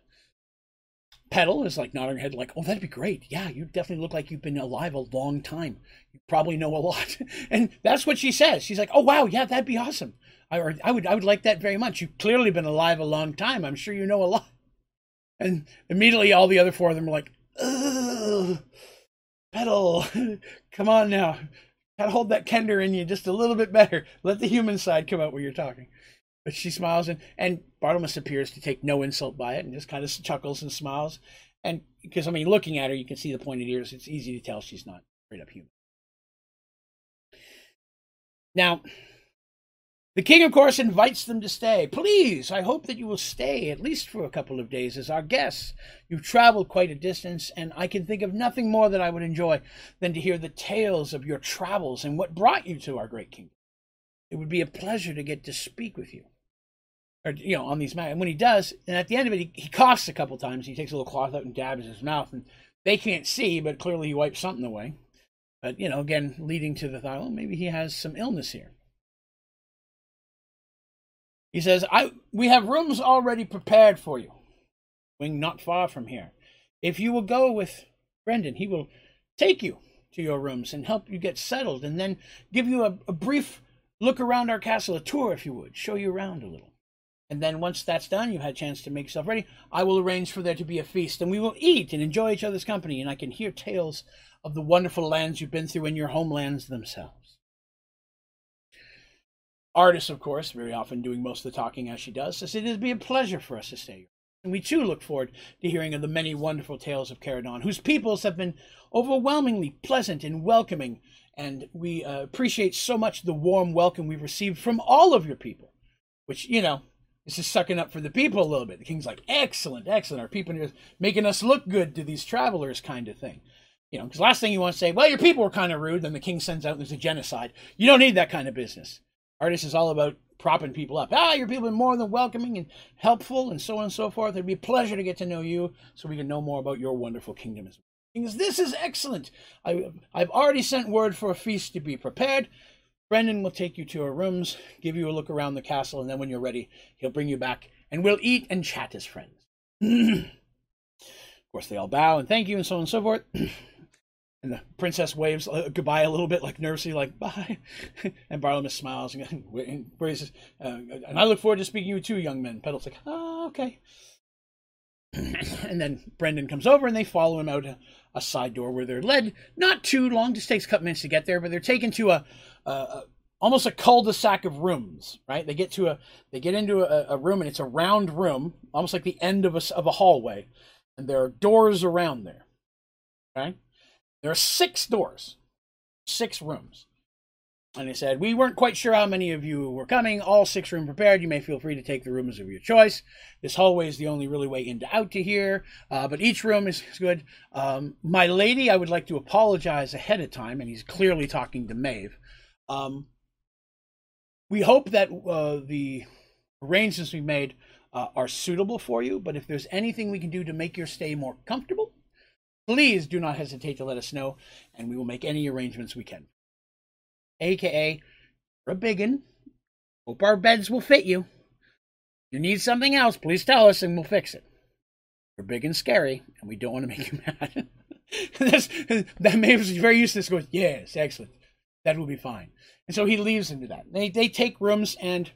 Petal is like nodding her head, like, "Oh, that'd be great. Yeah, you definitely look like you've been alive a long time. You probably know a lot." and that's what she says. She's like, "Oh, wow, yeah, that'd be awesome. I, or, I would, I would like that very much. You've clearly been alive a long time. I'm sure you know a lot." And immediately, all the other four of them are like, "Ugh, Petal, come on now, gotta hold that Kender in you just a little bit better. Let the human side come out when you're talking." But she smiles, and, and Bartlemus appears to take no insult by it and just kind of chuckles and smiles. And because, I mean, looking at her, you can see the pointed ears. It's easy to tell she's not straight up human. Now, the king, of course, invites them to stay. Please, I hope that you will stay at least for a couple of days as our guests. You've traveled quite a distance, and I can think of nothing more that I would enjoy than to hear the tales of your travels and what brought you to our great kingdom. It would be a pleasure to get to speak with you or you know, on these matters. And when he does, and at the end of it, he, he coughs a couple times. He takes a little cloth out and dabs his mouth, and they can't see, but clearly he wipes something away. But you know, again, leading to the thought, well, maybe he has some illness here. He says, "I we have rooms already prepared for you, wing not far from here. If you will go with Brendan, he will take you to your rooms and help you get settled, and then give you a, a brief look around our castle, a tour, if you would, show you around a little." And then once that's done, you've had a chance to make yourself ready. I will arrange for there to be a feast, and we will eat and enjoy each other's company. And I can hear tales of the wonderful lands you've been through in your homelands themselves. Artis, of course, very often doing most of the talking as she does, says it would be a pleasure for us to stay here. And we too look forward to hearing of the many wonderful tales of Caradon, whose peoples have been overwhelmingly pleasant and welcoming. And we uh, appreciate so much the warm welcome we've received from all of your people, which, you know, it's just sucking up for the people a little bit. The king's like, excellent, excellent. Our people are making us look good to these travelers, kind of thing. You know, because last thing you want to say, well, your people were kind of rude. Then the king sends out there's a genocide. You don't need that kind of business. Artis is all about propping people up. Ah, your people are more than welcoming and helpful, and so on and so forth. It'd be a pleasure to get to know you, so we can know more about your wonderful kingdom as well. This is excellent. I, I've already sent word for a feast to be prepared. Brendan will take you to our rooms, give you a look around the castle, and then when you're ready, he'll bring you back and we'll eat and chat as friends. of course, they all bow and thank you and so on and so forth. and the princess waves uh, goodbye a little bit, like nervously, like bye. and Bartlemus smiles and, says, uh, and I look forward to speaking to you too, young men. Petal's like, oh, okay. and then Brendan comes over and they follow him out a, a, side door where they're led not too long, just takes a couple minutes to get there, but they're taken to a, a almost a cul-de-sac of rooms, right? They get to a they get into a, a, room and it's a round room, almost like the end of a of a hallway, and there are doors around there. Okay, there are six doors, six rooms. And they said, We weren't quite sure how many of you were coming. All six room prepared. You may feel free to take the rooms of your choice. This hallway is the only really way in to out to here, uh, but each room is, is good. Um, my lady, I would like to apologize ahead of time, and he's clearly talking to Maeve. Um, we hope that uh, the arrangements we've made uh, are suitable for you, but if there's anything we can do to make your stay more comfortable, please do not hesitate to let us know, and we will make any arrangements we can aka a biggin. Hope our beds will fit you. If you need something else, please tell us and we'll fix it. We're big and scary, and we don't want to make you mad. That Mavis is very used to this. Goes, yes, excellent. That will be fine. And so he leaves into that. They they take rooms and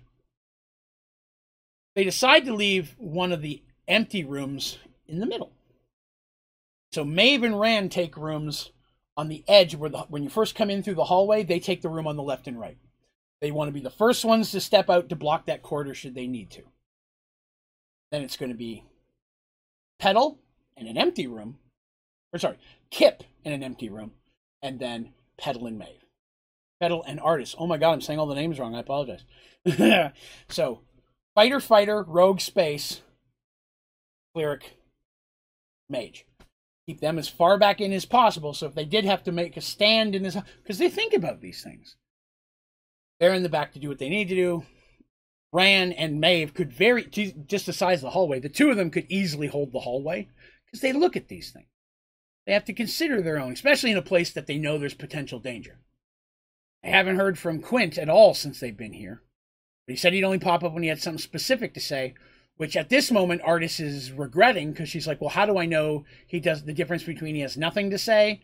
they decide to leave one of the empty rooms in the middle. So Maeve and Rand take rooms on the edge where the, when you first come in through the hallway, they take the room on the left and right. They want to be the first ones to step out to block that corridor should they need to. Then it's going to be Petal in an empty room, or sorry, Kip in an empty room, and then Petal and Maeve. Petal and Artis. Oh my god, I'm saying all the names wrong. I apologize. so, fighter, fighter, rogue, space, cleric, mage. Keep them as far back in as possible. So if they did have to make a stand in this, because they think about these things, they're in the back to do what they need to do. Rand and Maeve could very just the size of the hallway. The two of them could easily hold the hallway because they look at these things. They have to consider their own, especially in a place that they know there's potential danger. I haven't heard from Quint at all since they've been here. But he said he'd only pop up when he had something specific to say, which at this moment Artis is regretting because she's like, well, how do I know he does the difference between he has nothing to say,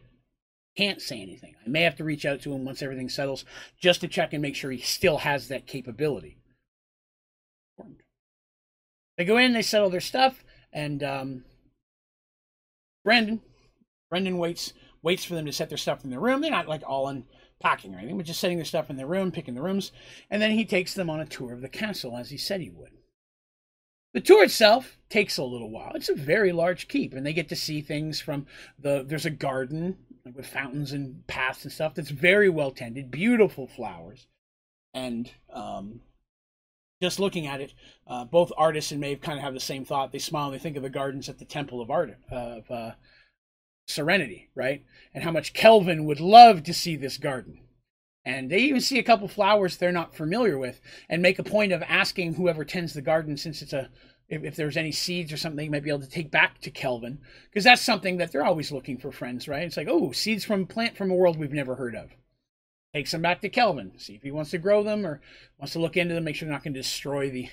can't say anything? I may have to reach out to him once everything settles just to check and make sure he still has that capability. They go in, they settle their stuff, and um, Brandon, Brendan waits waits for them to set their stuff in their room. They're not like all unpacking or anything, but just setting their stuff in their room, picking the rooms, and then he takes them on a tour of the castle as he said he would. The tour itself takes a little while. It's a very large keep, and they get to see things from the. There's a garden with fountains and paths and stuff that's very well tended, beautiful flowers, and um, just looking at it, uh, both Artis and Maeve kind of have the same thought. They smile and they think of the gardens at the Temple of Art of uh, Serenity, right? And how much Kelvin would love to see this garden. And they even see a couple flowers they're not familiar with and make a point of asking whoever tends the garden since it's a if, if there's any seeds or something you might be able to take back to Kelvin because that's something that they're always looking for friends, right? It's like, oh, seeds from a plant from a world we've never heard of. Take some back to Kelvin, see if he wants to grow them or wants to look into them, make sure they're not going to destroy the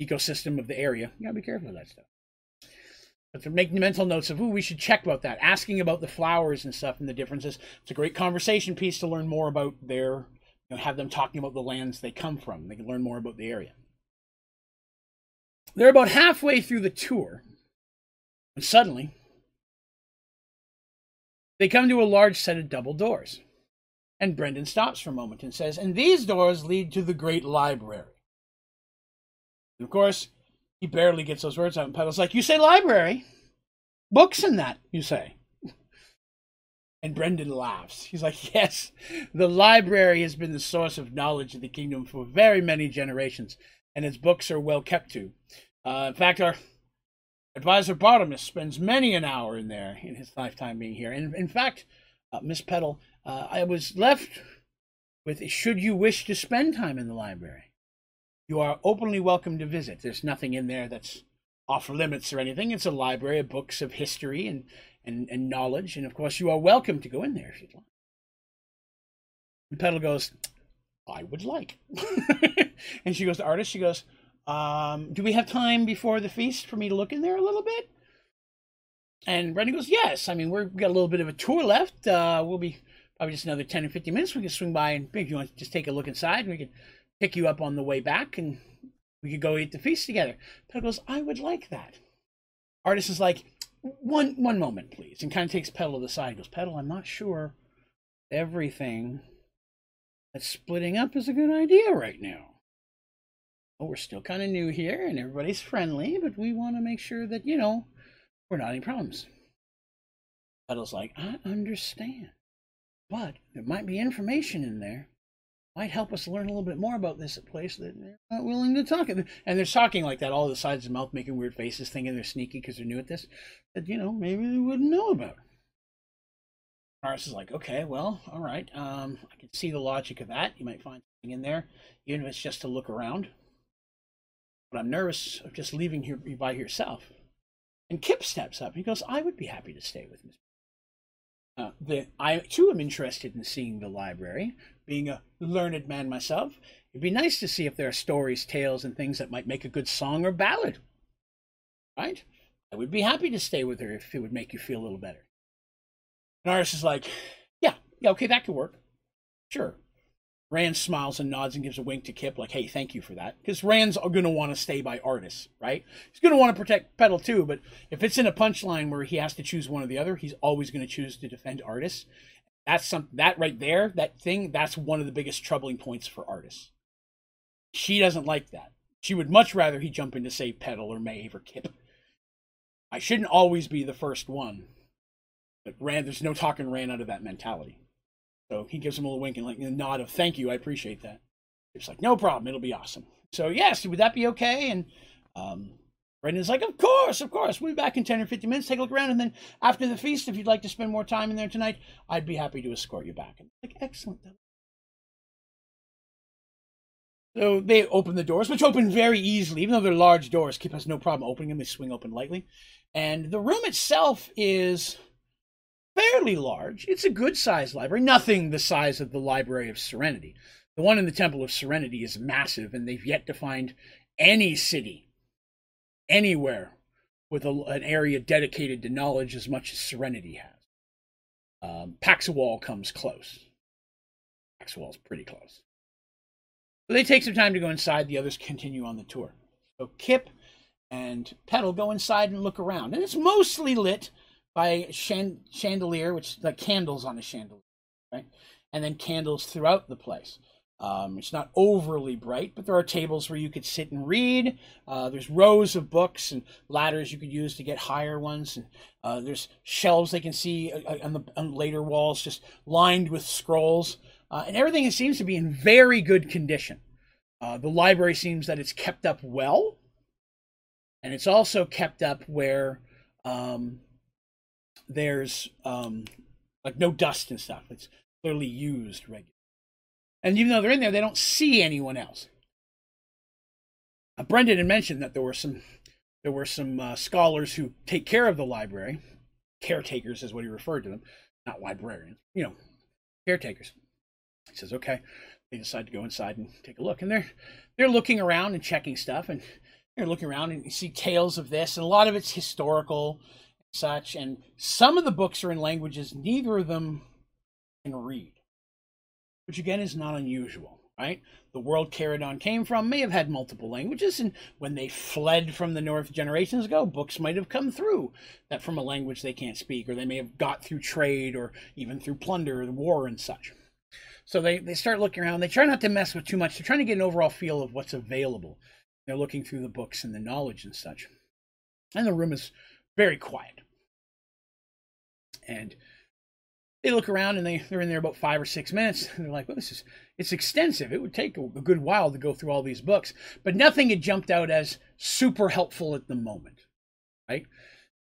ecosystem of the area. You gotta be careful of that stuff. But make mental notes of, ooh, we should check about that. Asking about the flowers and stuff and the differences. It's a great conversation piece to learn more about their, you know, have them talking about the lands they come from. They can learn more about the area. They're about halfway through the tour, and suddenly they come to a large set of double doors. And Brendan stops for a moment and says, And these doors lead to the great library. And of course, he barely gets those words out, and Petal's like, You say library? Books in that, you say. And Brendan laughs. He's like, Yes, the library has been the source of knowledge of the kingdom for very many generations, and its books are well kept to. Uh, in fact, our advisor Bartimus spends many an hour in there in his lifetime being here. And in fact, uh, Miss Petal, uh, I was left with should you wish to spend time in the library? You are openly welcome to visit. There's nothing in there that's off limits or anything. It's a library of books of history and, and, and knowledge. And of course, you are welcome to go in there if you'd like. And Petal goes, I would like. and she goes to Artis, she goes, um, Do we have time before the feast for me to look in there a little bit? And Brendan goes, Yes. I mean, we have got a little bit of a tour left. Uh, we'll be probably just another 10 or 15 minutes. We can swing by and if you want to just take a look inside, we can pick you up on the way back and we could go eat the feast together. Petal goes, I would like that. Artis is like, one one moment, please, and kind of takes Petal to the side. Goes, Petal, I'm not sure everything that's splitting up is a good idea right now. Well, we're still kind of new here and everybody's friendly, but we want to make sure that, you know, we're not any problems. Petal's like, I understand, but there might be information in there might help us learn a little bit more about this place that they're not willing to talk. And they're talking like that, all the sides of the mouth making weird faces, thinking they're sneaky because they're new at this, that, you know, maybe they wouldn't know about. Artis is like, okay, well, all right. Um, I can see the logic of that. You might find something in there, even if it's just to look around. But I'm nervous of just leaving here by yourself. And Kip steps up. He goes, I would be happy to stay with Miss uh, the, I too am interested in seeing the library. Being a learned man myself, it'd be nice to see if there are stories, tales, and things that might make a good song or ballad. Right? I would be happy to stay with her if it would make you feel a little better. And Artis is like, yeah, yeah, okay, that could work. Sure. Rand smiles and nods and gives a wink to Kip, like, hey, thank you for that. Because Rand's going to want to stay by Artis, right? He's going to want to protect Petal too, but if it's in a punchline where he has to choose one or the other, he's always going to choose to defend Artis. That's some that right there, that thing, that's one of the biggest troubling points for Artis She doesn't like that. She would much rather he jump in to save Petal or Maeve or Kip. I shouldn't always be the first one. But Rand, there's no talking Rand out of that mentality. So he gives him a little wink and like a nod of thank you, I appreciate that. It's like no problem, it'll be awesome. So yes, would that be okay? And um, Brendan's like, of course, of course. We'll be back in 10 or 15 minutes. Take a look around. And then after the feast, if you'd like to spend more time in there tonight, I'd be happy to escort you back. And like, excellent. So they open the doors, which open very easily, even though they're large doors. Kip has no problem opening them. They swing open lightly. And the room itself is fairly large. It's a good sized library, nothing the size of the Library of Serenity. The one in the Temple of Serenity is massive, and they've yet to find any city anywhere with a, an area dedicated to knowledge as much as Serenity has. Um, Paxawal comes close. Paxawal's pretty close. They take some time to go inside. The others continue on the tour. So Kip and Petal go inside and look around, and it's mostly lit by a chandelier, which like candles on a chandelier, right? And then candles throughout the place. Um, it's not overly bright, but there are tables where you could sit and read. Uh, there's rows of books and ladders you could use to get higher ones. And uh, there's shelves they can see uh, uh, on the on later walls, just lined with scrolls. Uh, and everything seems to be in very good condition. Uh, the library seems that it's kept up well, and it's also kept up where um, there's um, like no dust and stuff. It's clearly used regularly. And even though they're in there, they don't see anyone else. Uh, Brendan had mentioned that there were some there were some uh, scholars who take care of the library. Caretakers is what he referred to them, not librarians. You know, caretakers. He says, "Okay." They decide to go inside and take a look, and they're they're looking around and checking stuff, and they're looking around and you see tales of this, and a lot of it's historical, and such. And some of the books are in languages neither of them can read which again is not unusual, right? The world Caradon came from may have had multiple languages, and when they fled from the north generations ago, books might have come through that from a language they can't speak, or they may have got through trade or even through plunder, war, and such. So they, they start looking around. They try not to mess with too much. They're trying to get an overall feel of what's available. They're looking through the books and the knowledge and such. And the room is very quiet. And they look around and they, they're in there about five or six minutes. And they're like, well, this is, it's extensive. It would take a, a good while to go through all these books. But nothing had jumped out as super helpful at the moment, right?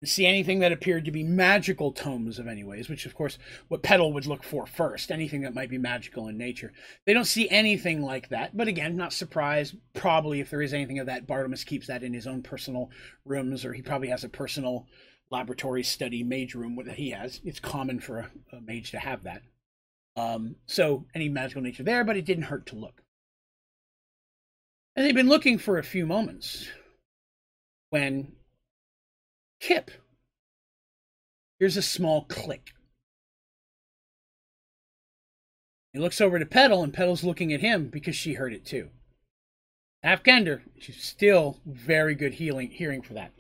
see anything that appeared to be magical tomes of anyways which of course what petal would look for first anything that might be magical in nature they don't see anything like that but again not surprised probably if there is anything of that bartimaeus keeps that in his own personal rooms or he probably has a personal laboratory study mage room that he has. It's common for a, a mage to have that. Um, so any magical nature there, but it didn't hurt to look. And they've been looking for a few moments when Kip hears a small click. He looks over to Petal, and Petal's looking at him because she heard it too. Half Kender, she's still very good healing, hearing for that.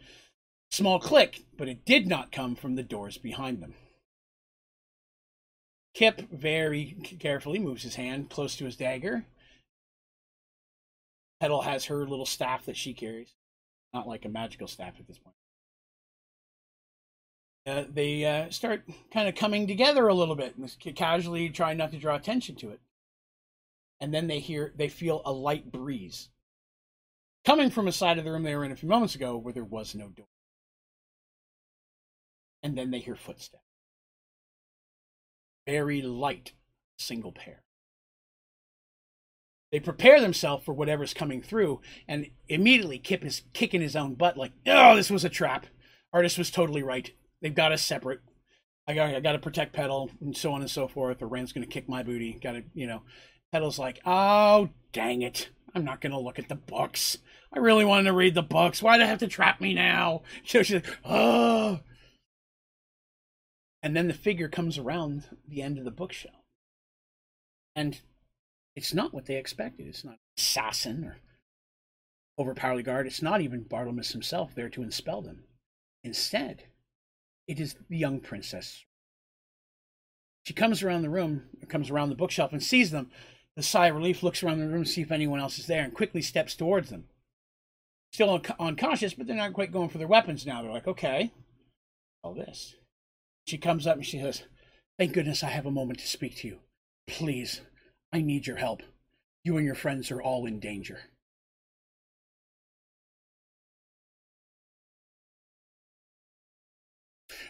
Small click, but it did not come from the doors behind them. Kip very carefully moves his hand close to his dagger. Petal has her little staff that she carries. Not like a magical staff at this point. Uh, they uh, start kind of coming together a little bit, casually trying not to draw attention to it. And then they hear, they feel a light breeze coming from a side of the room they were in a few moments ago where there was no door and then they hear footsteps. Very light, single pair. They prepare themselves for whatever's coming through, and immediately Kip is kicking his own butt, like, "Oh, this was a trap. Artis was totally right. They've got us separate. I got, I got to protect Petal, and so on and so forth. Or going to kick my booty. Got to, you know." Petal's like, "Oh, dang it! I'm not going to look at the books. I really wanted to read the books. Why do they have to trap me now?" So she's like, "Oh." And then the figure comes around the end of the bookshelf. And it's not what they expected. It's not assassin or overpowered guard. It's not even Bartimaeus himself there to expel them. Instead, it is the young princess. She comes around the room, comes around the bookshelf and sees them. The sigh of relief looks around the room to see if anyone else is there and quickly steps towards them. Still unconscious, but they're not quite going for their weapons now. They're like, okay, all this. She comes up and she says, Thank goodness I have a moment to speak to you. Please, I need your help. You and your friends are all in danger.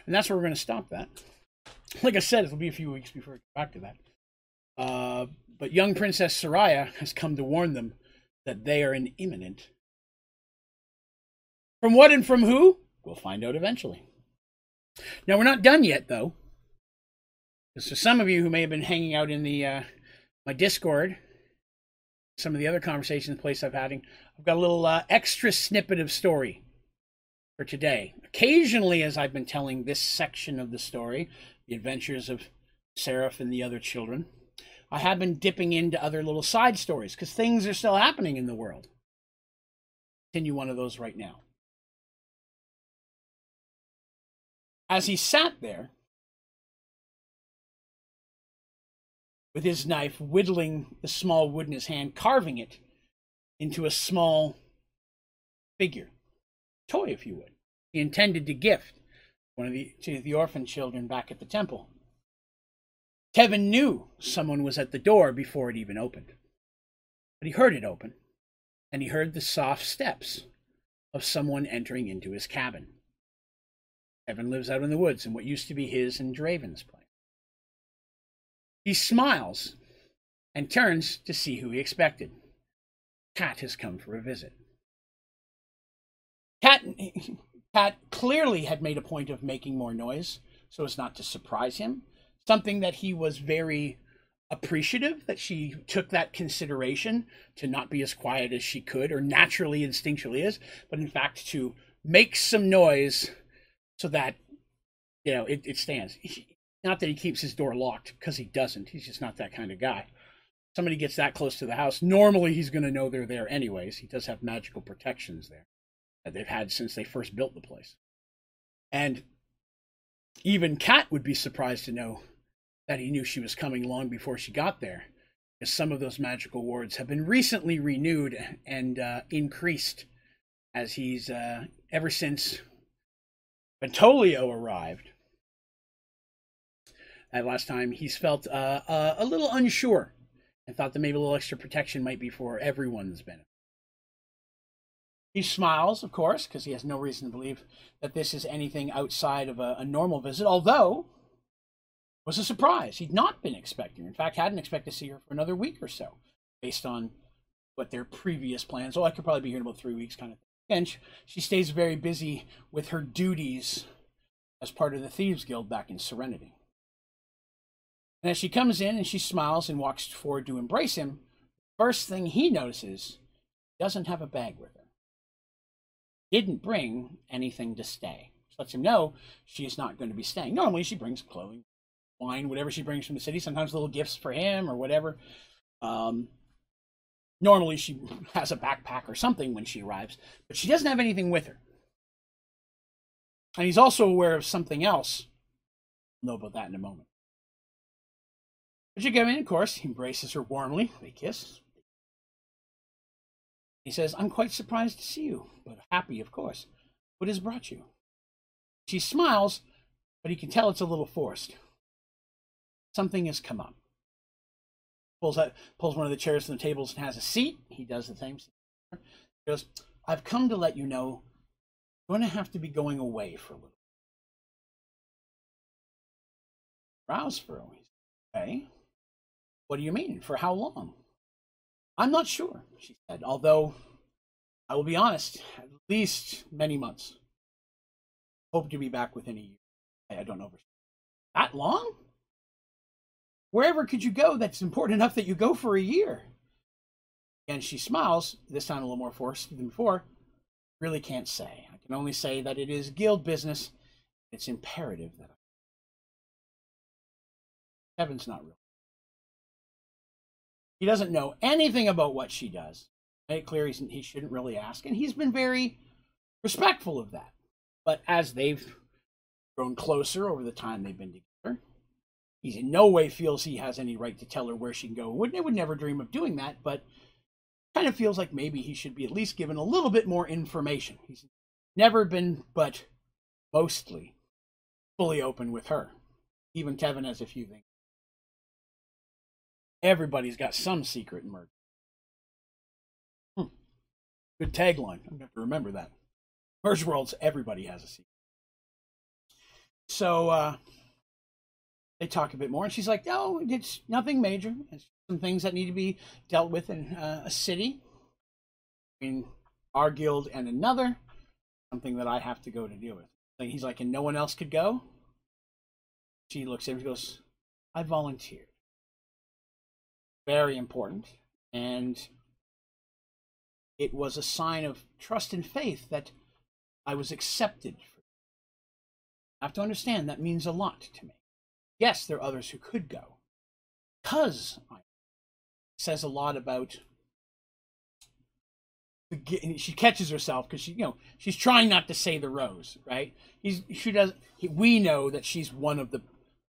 And that's where we're going to stop that. Like I said, it'll be a few weeks before we get back to that. Uh, but young Princess Soraya has come to warn them that they are in imminent. From what and from who? We'll find out eventually. Now, we're not done yet, though. For some of you who may have been hanging out in the uh, my Discord, some of the other conversations place I've having, I've got a little uh, extra snippet of story for today. Occasionally, as I've been telling this section of the story, the adventures of Seraph and the other children, I have been dipping into other little side stories because things are still happening in the world. Continue one of those right now. As he sat there, with his knife, whittling the small wood in his hand, carving it into a small figure, toy, if you would. He intended to gift one of the to the orphan children back at the temple. Tevin knew someone was at the door before it even opened. But he heard it open, and he heard the soft steps of someone entering into his cabin. Tevin lives out in the woods in what used to be his and Draven's place. He smiles and turns to see who he expected. Cat has come for a visit. Cat, Cat clearly had made a point of making more noise so as not to surprise him, something that he was very appreciative that she took that consideration to not be as quiet as she could or naturally instinctually is, but in fact to make some noise so that you know it, it stands. Not that he keeps his door locked, because he doesn't. He's just not that kind of guy. Somebody gets that close to the house, normally he's going to know they're there anyways. He does have magical protections there that they've had since they first built the place. And even Cat would be surprised to know that he knew she was coming long before she got there, because some of those magical wards have been recently renewed and uh, increased as he's uh, ever since Ventolio arrived That last time, he's felt uh, uh, a little unsure and thought that maybe a little extra protection might be for everyone's benefit. He smiles, of course, because he has no reason to believe that this is anything outside of a, a normal visit, although it was a surprise. He'd not been expecting her. In fact, hadn't expected to see her for another week or so, based on what their previous plans. Oh, I could probably be here in about three weeks, kind of thing. And she, she stays very busy with her duties as part of the Thieves Guild back in Serenity. And as she comes in and she smiles and walks forward to embrace him, first thing he notices doesn't have a bag with her. Didn't bring anything to stay. Which lets him know she is not going to be staying. Normally she brings clothing, wine, whatever she brings from the city, sometimes little gifts for him or whatever. Um, normally she has a backpack or something when she arrives, but she doesn't have anything with her. And he's also aware of something else. We'll know about that in a moment. But you come in, of course, he embraces her warmly. They kiss. He says, I'm quite surprised to see you, but happy, of course. What has brought you? She smiles, but he can tell it's a little forced. Something has come up. Pulls out, pulls one of the chairs from the tables and has a seat. He does the same. He goes, I've come to let you know I'm going to have to be going away for a little. Rouse for a Okay. What do you mean? For how long? I'm not sure, she said, although I will be honest, at least many months. Hope to be back within a year. I don't know. That long? Wherever could you go that's important enough that you go for a year? And she smiles, this time a little more forced than before. Really can't say. I can only say that it is guild business. It's imperative that Heaven's not real. He doesn't know anything about what she does. Make it clear he shouldn't really ask, and he's been very respectful of that. But as they've grown closer over the time they've been together, he in no way feels he has any right to tell her where she can go. Would would never dream of doing that, but kind of feels like maybe he should be at least given a little bit more information. He's never been, but mostly fully open with her. Even Tevin has a few things Everybody's got some secret in Merge. Hmm. Good tagline. I'm going to remember that. Merge Worlds, everybody has a secret. so uh, they talk a bit more, and she's like, "No, it's nothing major. It's some things that need to be dealt with in uh, a city between our guild and another. Something that I have to go to deal with." Like he's like, "And no one else could go." She looks at him and goes, "I volunteered." Very important, and it was a sign of trust and faith that I was accepted. I have to understand that means a lot to me. Yes, there are others who could go. Because I says a lot about she catches herself because she you know she's trying not to say the rose right? He's she does he, we know that she's one of the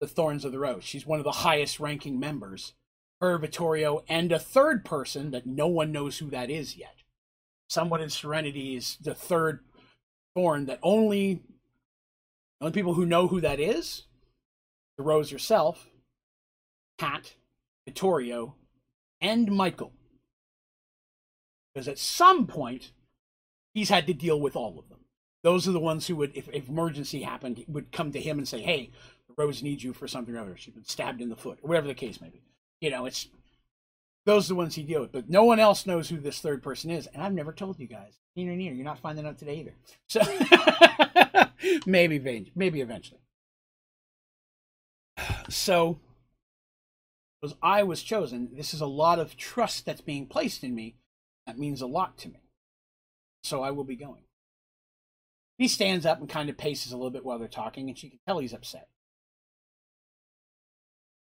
the thorns of the rose. She's one of the highest ranking members her vittorio and a third person that no one knows who that is yet. Someone in serenity is the third thorn that only only people who know who that is the rose herself Pat, vittorio and michael. Because at some point he's had to deal with all of them. Those are the ones who would if, if emergency happened would come to him and say hey the rose needs you for something or other. She's been stabbed in the foot or whatever the case may be. You know it's those are the ones he deal with. But no one else knows who this third person is and i've never told you guys. Neither neither. You're not finding out today either. So maybe maybe eventually so because i was chosen this is a lot of trust that's being placed in me that means a lot to me. So I will be going. He stands up and kind of paces a little bit while they're talking, and she can tell he's upset.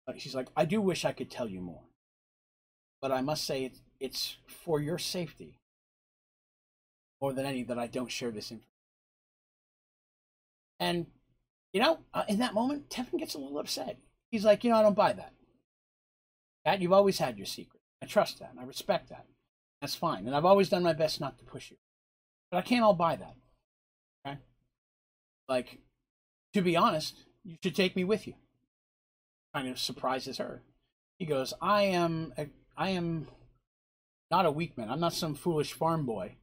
But she's like, I do wish I could tell you more. But I must say, it's, it's for your safety more than any that I don't share this information. And, you know, uh, in that moment, Tevin gets a little upset. He's like, you know, I don't buy that. Pat, you've always had your secret. I trust that and I respect that. That's fine. And I've always done my best not to push you. But I can't all buy that. Okay? Like, to be honest, you should take me with you. Kind of surprises her. He goes, I am a, I am not a weak man. I'm not some foolish farm boy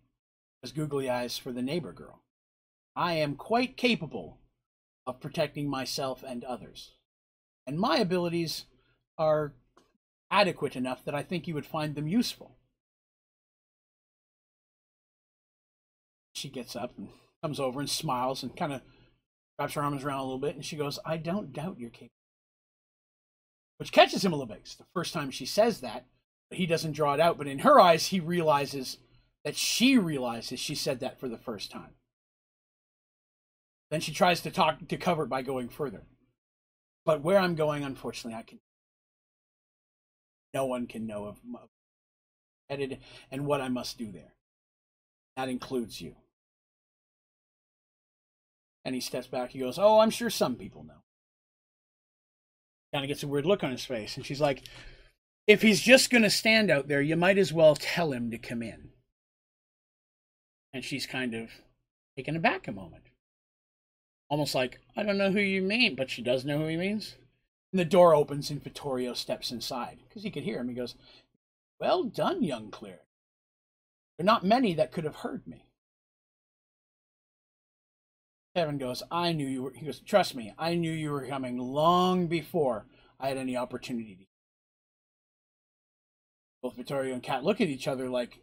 as googly eyes for the neighbor girl. I am quite capable of protecting myself and others. And my abilities are adequate enough that I think you would find them useful. she gets up and comes over and smiles and kind of wraps her arms around a little bit and she goes, I don't doubt your capability. Which catches him a little bit. It's the first time she says that, but he doesn't draw it out. But in her eyes, he realizes that she realizes she said that for the first time. Then she tries to talk to cover it by going further. But where I'm going, unfortunately, I can. No one can know of headed and what I must do there. That includes you. And he steps back. He goes, Oh, I'm sure some people know. Kind of gets a weird look on his face. And she's like, If he's just going to stand out there, you might as well tell him to come in. And she's kind of taken aback a moment. Almost like, I don't know who you mean, but she does know who he means. And the door opens and Vittorio steps inside because he could hear him. He goes, Well done, young cleric. There are not many that could have heard me. Tevin goes, I knew you were, he goes, trust me, I knew you were coming long before I had any opportunity to. Both Vittorio and Kat look at each other like,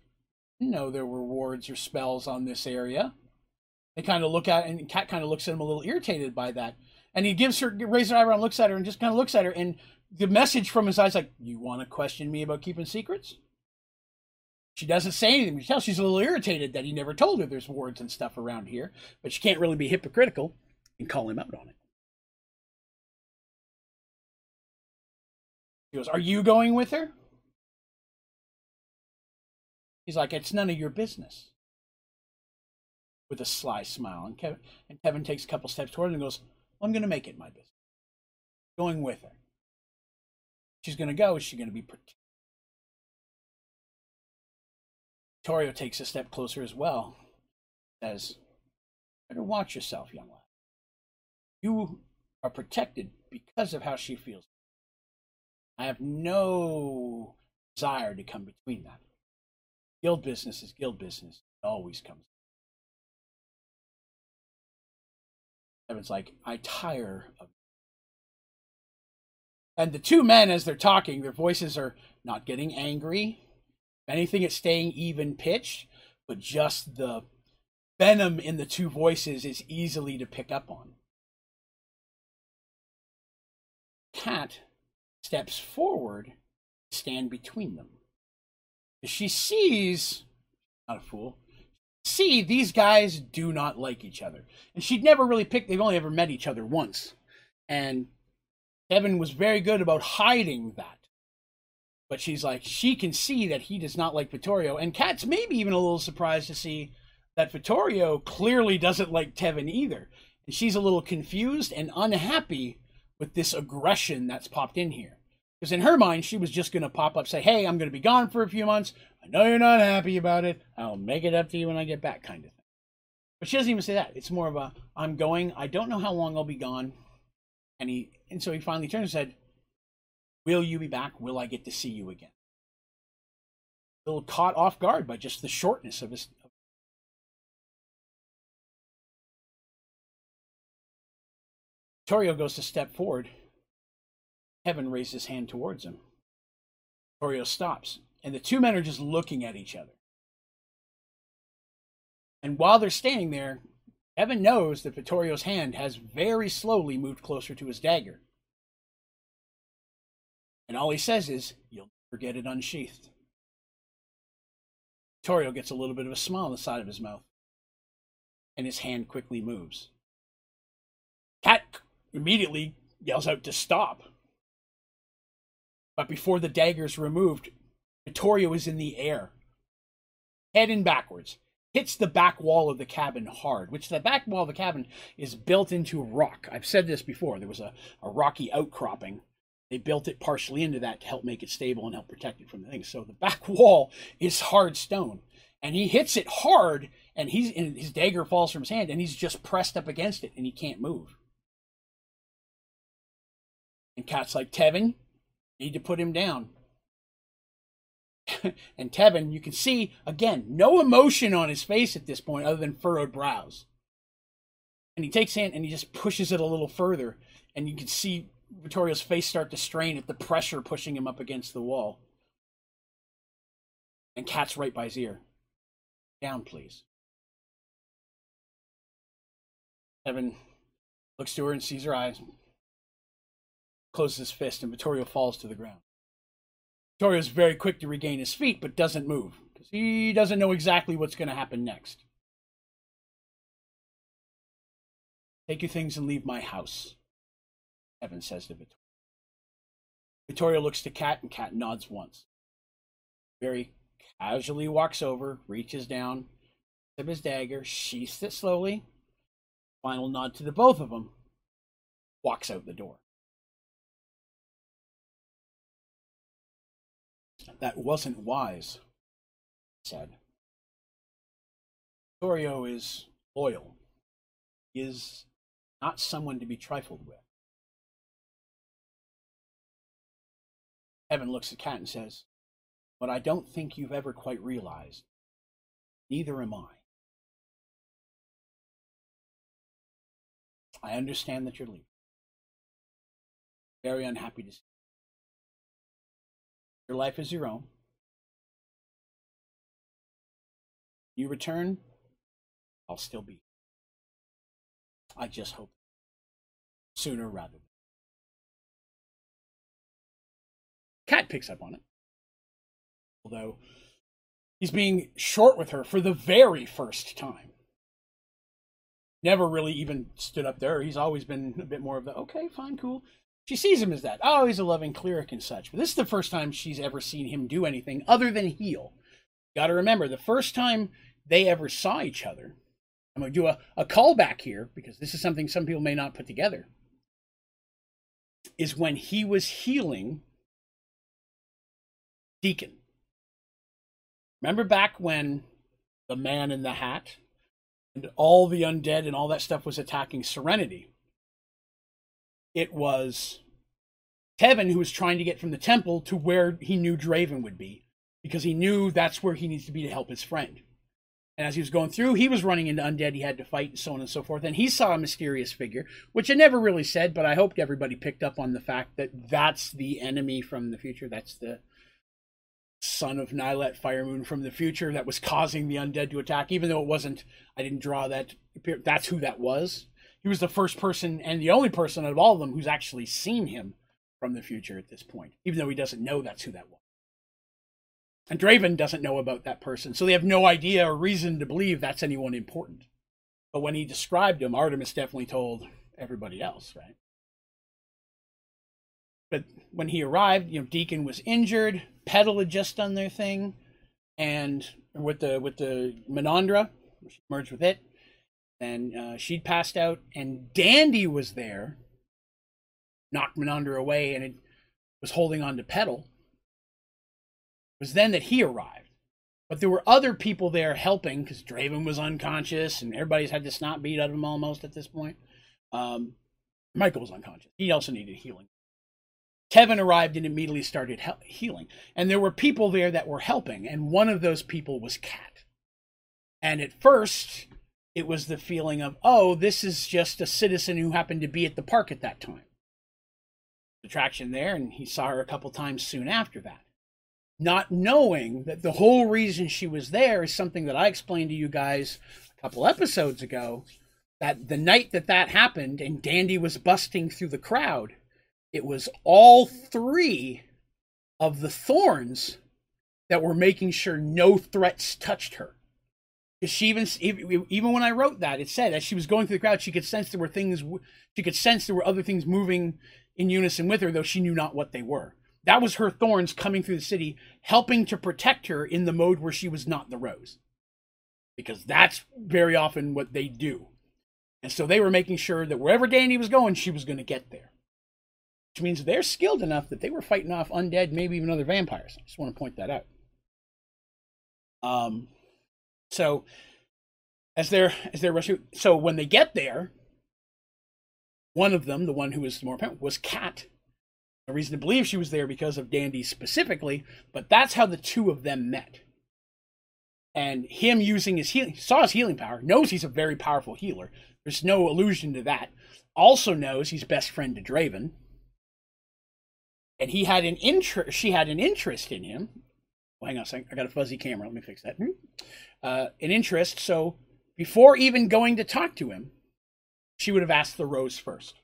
no, there were wards or spells on this area. They kind of look at, and Kat kind of looks at him a little irritated by that. And he gives her, raises her eyebrow and looks at her and just kind of looks at her. And the message from his eyes, like, you want to question me about keeping secrets? She doesn't say anything. She tells she's a little irritated that he never told her there's wards and stuff around here, but she can't really be hypocritical and call him out on it. He goes, Are you going with her? He's like, It's none of your business. With a sly smile. And Tevin, and Tevin takes a couple steps toward him and goes, I'm going to make it my business. Going with her. She's going to go. Is she going to be protected? Torio takes a step closer as well. Says, better watch yourself, young lad. You are protected because of how she feels. I have no desire to come between that. Guild business is guild business. It always comes. Tevin's like, I tire of. And the two men, as they're talking, their voices are not getting angry. Anything, it's staying even pitched, but just the venom in the two voices is easily to pick up on. Kat steps forward, stand between them. She sees, not a fool, see these guys do not like each other. And she'd never really picked, they've only ever met each other once. And Evan was very good about hiding that. But she's like, she can see that he does not like Vittorio. And Kat's maybe even a little surprised to see that Vittorio clearly doesn't like Tevin either. And she's a little confused and unhappy with this aggression that's popped in here. Because in her mind, she was just going to pop up, say, Hey, I'm going to be gone for a few months. I know you're not happy about it. I'll make it up to you when I get back, kind of thing. But she doesn't even say that. It's more of a, I'm going. I don't know how long I'll be gone. And he, and so he finally turned and said, Will you be back? Will I get to see you again? A little caught off guard by just the shortness of his. Torio goes to step forward. Tevin raises his hand towards him. Torio stops, and the two men are just looking at each other. And while they're standing there, Evan knows that Vittorio's hand has very slowly moved closer to his dagger. And all he says is, You'll never get it unsheathed. Vittorio gets a little bit of a smile on the side of his mouth, and his hand quickly moves. Kat immediately yells out to stop. But before the dagger is removed, Vittorio is in the air, heading backwards, hits the back wall of the cabin hard, which the back wall of the cabin is built into rock. I've said this before. There was a, a rocky outcropping. They built it partially into that to help make it stable and help protect it from the things. So the back wall is hard stone. And he hits it hard, and he's and his dagger falls from his hand, and he's just pressed up against it, and he can't move. And cats like, Tevin, need to put him down. and Tevin, you can see, again, no emotion on his face at this point other than furrowed brows. And he takes hand and he just pushes it a little further. And you can see Vittorio's face start to strain at the pressure pushing him up against the wall. And Cat's right by his ear. Down, please. Tevin looks to her and sees her eyes closes his fist, and Vittorio falls to the ground. Is very quick to regain his feet, but doesn't move because he doesn't know exactly what's going to happen next. Take your things and leave my house, Evan says to Vittorio. Vittorio looks to Kat, and Kat nods once. Very casually walks over, reaches down, of his dagger, sheaths it slowly. Final nod to the both of them, walks out the door. That wasn't wise, said. Torio is loyal. He is not someone to be trifled with. Evan looks at Kat and says, What I don't think you've ever quite realized, neither am I. I understand that you're leaving. Very unhappy to see your life is your own. You return, I'll still be. I just hope sooner rather than. Kat picks up on it. Although he's being short with her for the very first time. Never really even stood up there. He's always been a bit more of the okay, fine, cool she sees him as that. Oh, he's a loving cleric and such. But this is the first time she's ever seen him do anything other than heal. Got to remember, the first time they ever saw each other, I'm going to do a, a callback here because this is something some people may not put together, is when he was healing Deacon. Remember back when the man in the hat and all the undead and all that stuff was attacking Serenity? It was Tevin who was trying to get from the temple to where he knew Draven would be because he knew that's where he needs to be to help his friend. And as he was going through, he was running into undead he had to fight and so on and so forth. And he saw a mysterious figure, which I never really said, but I hoped everybody picked up on the fact that that's the enemy from the future. That's the son of Nylet Firemoon from the future that was causing the undead to attack, even though it wasn't, I didn't draw that. That's who that was. He was the first person and the only person out of all of them who's actually seen him from the future at this point, even though he doesn't know that's who that was. And Draven doesn't know about that person, so they have no idea or reason to believe that's anyone important. But when he described him, Artemis definitely told everybody else, right? But when he arrived, you know, Deacon was injured, Petal had just done their thing, and with the with the Menandra, merged with it, and uh, she'd passed out, and Dandy was there, knocked Menandra away, and it was holding on to Petal was then that he arrived. But there were other people there helping because Draven was unconscious and everybody's had the snot beat out of him almost at this point. Um, Michael was unconscious. He also needed healing. Tevin arrived and immediately started he- healing. And there were people there that were helping, and one of those people was Cat. And at first, it was the feeling of, oh, this is just a citizen who happened to be at the park at that time. Attraction there, and he saw her a couple times soon after that not knowing that the whole reason she was there is something that I explained to you guys a couple episodes ago. That the night that that happened and Dandy was busting through the crowd, it was all three of the thorns that were making sure no threats touched her. She even even when I wrote that, it said as she was going through the crowd, she could sense there were things. She could sense there were other things moving in unison with her, though she knew not what they were. That was her thorns coming through the city, helping to protect her in the mode where she was not the rose. Because that's very often what they do. And so they were making sure that wherever Danny was going, she was going to get there. Which means they're skilled enough that they were fighting off undead, maybe even other vampires. I just want to point that out. Um, so as they're as they're rushing, so when they get there, one of them, the one who was more apparent, was Kat, no reason to believe she was there because of Dandy specifically, but that's how the two of them met. And him using his healing, saw his healing power, knows he's a very powerful healer. There's no allusion to that. Also knows he's best friend to Draven. And he had an interest, she had an interest in him. Well, hang on a second. I got a fuzzy camera. Let me fix that. Uh, an interest. So before even going to talk to him, she would have asked the rose first.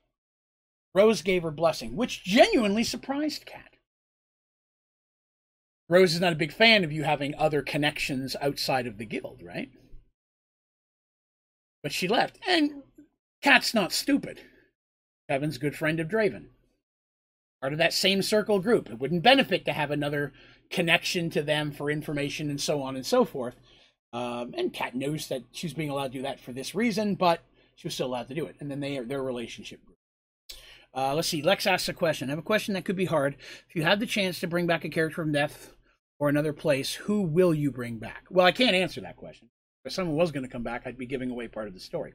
Rose gave her blessing, which genuinely surprised Kat. Rose is not a big fan of you having other connections outside of the guild, right? But she left. And Kat's not stupid. Tevin's good friend of Draven. Part of that same circle group. It wouldn't benefit to have another connection to them for information and so on and so forth. Um, and Kat knows that she's being allowed to do that for this reason, but she was still allowed to do it. And then they their relationship grew. Uh, let's see. Lex asks a question. I have a question that could be hard. If you had the chance to bring back a character from death or another place, who will you bring back? Well, I can't answer that question. If someone was going to come back, I'd be giving away part of the story.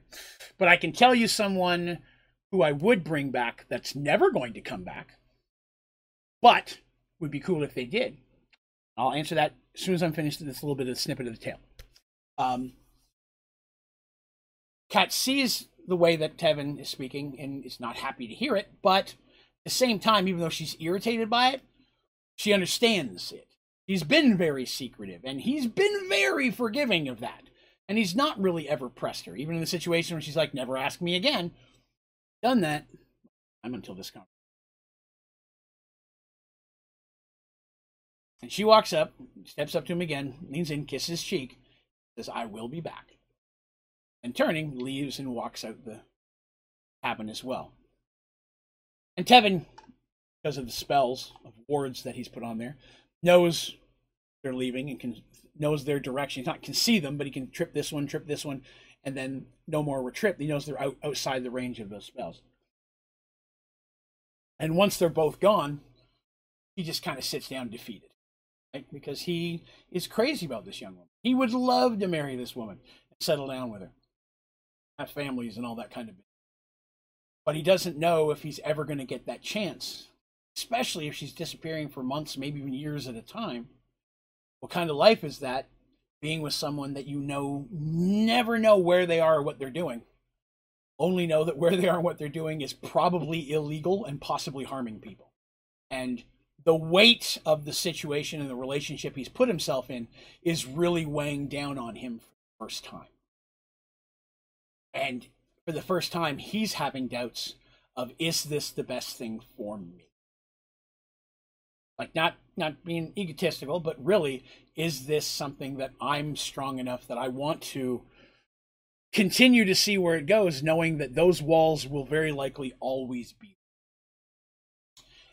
But I can tell you someone who I would bring back that's never going to come back, but would be cool if they did. I'll answer that as soon as I'm finished with this little bit of snippet of the tale. Um, Kat sees the way that Tevin is speaking and is not happy to hear it, but at the same time, even though she's irritated by it, she understands it. He's been very secretive and he's been very forgiving of that. And he's not really ever pressed her, even in the situation where she's like, never ask me again. Done that. I'm until this conversation. And she walks up, steps up to him again, leans in, kisses his cheek, says, I will be back and turning, leaves and walks out the cabin as well. And Tevin, because of the spells of wards that he's put on there, knows they're leaving and can knows their direction. He not can see them, but he can trip this one, trip this one, and then no more were tripped. He knows they're out, outside the range of those spells. And once they're both gone, he just kind of sits down defeated. Right? Because he is crazy about this young woman. He would love to marry this woman and settle down with her have families and all that kind of thing. But he doesn't know if he's ever going to get that chance, especially if she's disappearing for months, maybe even years at a time. What kind of life is that being with someone that you know never know where they are or what they're doing. Only know that where they are and what they're doing is probably illegal and possibly harming people. And the weight of the situation and the relationship he's put himself in is really weighing down on him for the first time. And for the first time, he's having doubts of is this the best thing for me? like not not being egotistical but really is this something that i'm strong enough that i want to continue to see where it goes knowing that those walls will very likely always be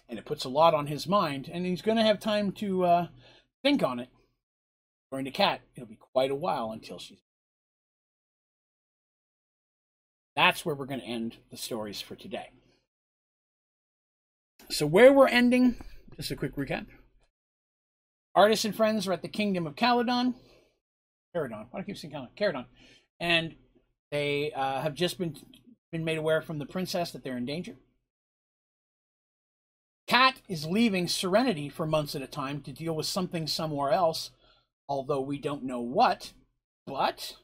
and it puts a lot on his mind and he's going to have time to uh, think on it according to Cat, it'll be quite a while until she's that's where we're going to end the stories for today so where we're ending just a quick recap. Artis and friends are at the kingdom of Caledon. Caradon. Why do I keep saying Caledon? Caradon. And they uh, have just been been made aware from the princess that they're in danger. Is leaving Serenity for months at a time to deal with something somewhere else, although we don't know what. But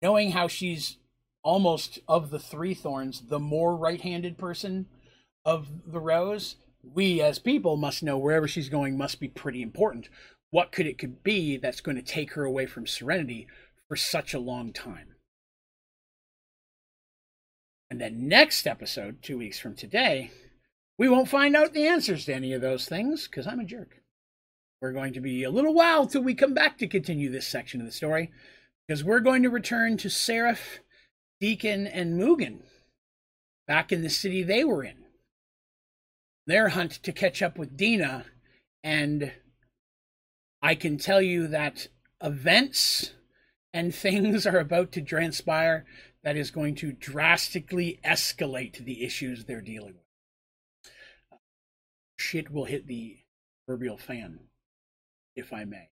knowing how she's almost of the three thorns, the more right handed person of the rose, we as people must know wherever she's going must be pretty important. What could it could be that's going to take her away from serenity for such a long time? And then next episode, two weeks from today, we won't find out the answers to any of those things because I'm a jerk. We're going to be a little while till we come back to continue this section of the story because we're going to return to Seraph, Deacon, and Mugen back in the city they were in their hunt to catch up with Dina. And I can tell you that events and things are about to transpire that is going to drastically escalate the issues they're dealing with. Shit will hit the proverbial fan, if I may.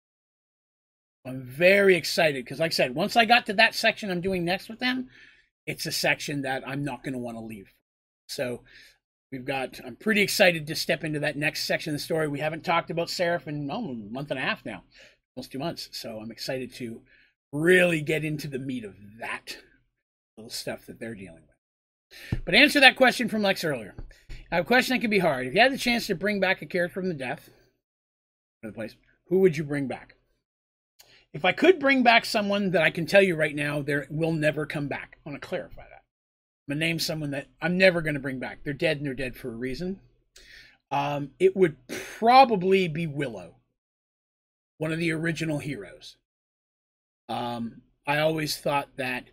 I'm very excited because, like I said, once I got to that section I'm doing next with them, it's a section that I'm not going to want to leave. So We've got, I'm pretty excited to step into that next section of the story. We haven't talked about Seraph in oh, a month and a half now, almost two months. So I'm excited to really get into the meat of that little stuff that they're dealing with. But answer that question from Lex earlier. I have a question that can be hard. If you had the chance to bring back a character from the death, the place, who would you bring back? If I could bring back someone that I can tell you right now, there will never come back. I want to clarify that. I'm gonna name someone that I'm never gonna bring back. They're dead and they're dead for a reason. Um, it would probably be Willow, one of the original heroes. Um, I always thought that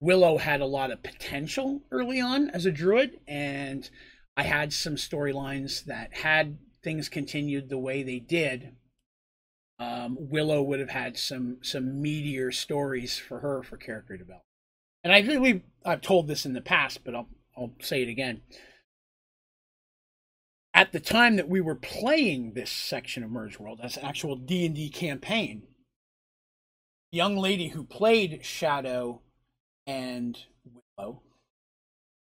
Willow had a lot of potential early on as a druid, and I had some storylines that had things continued the way they did. Um, Willow would have had some some meteor stories for her for character development and I think we I've told this in the past, but I'll I'll say it again. At the time that we were playing this section of Merge World as an actual D and D campaign, young lady who played Shadow and Willow,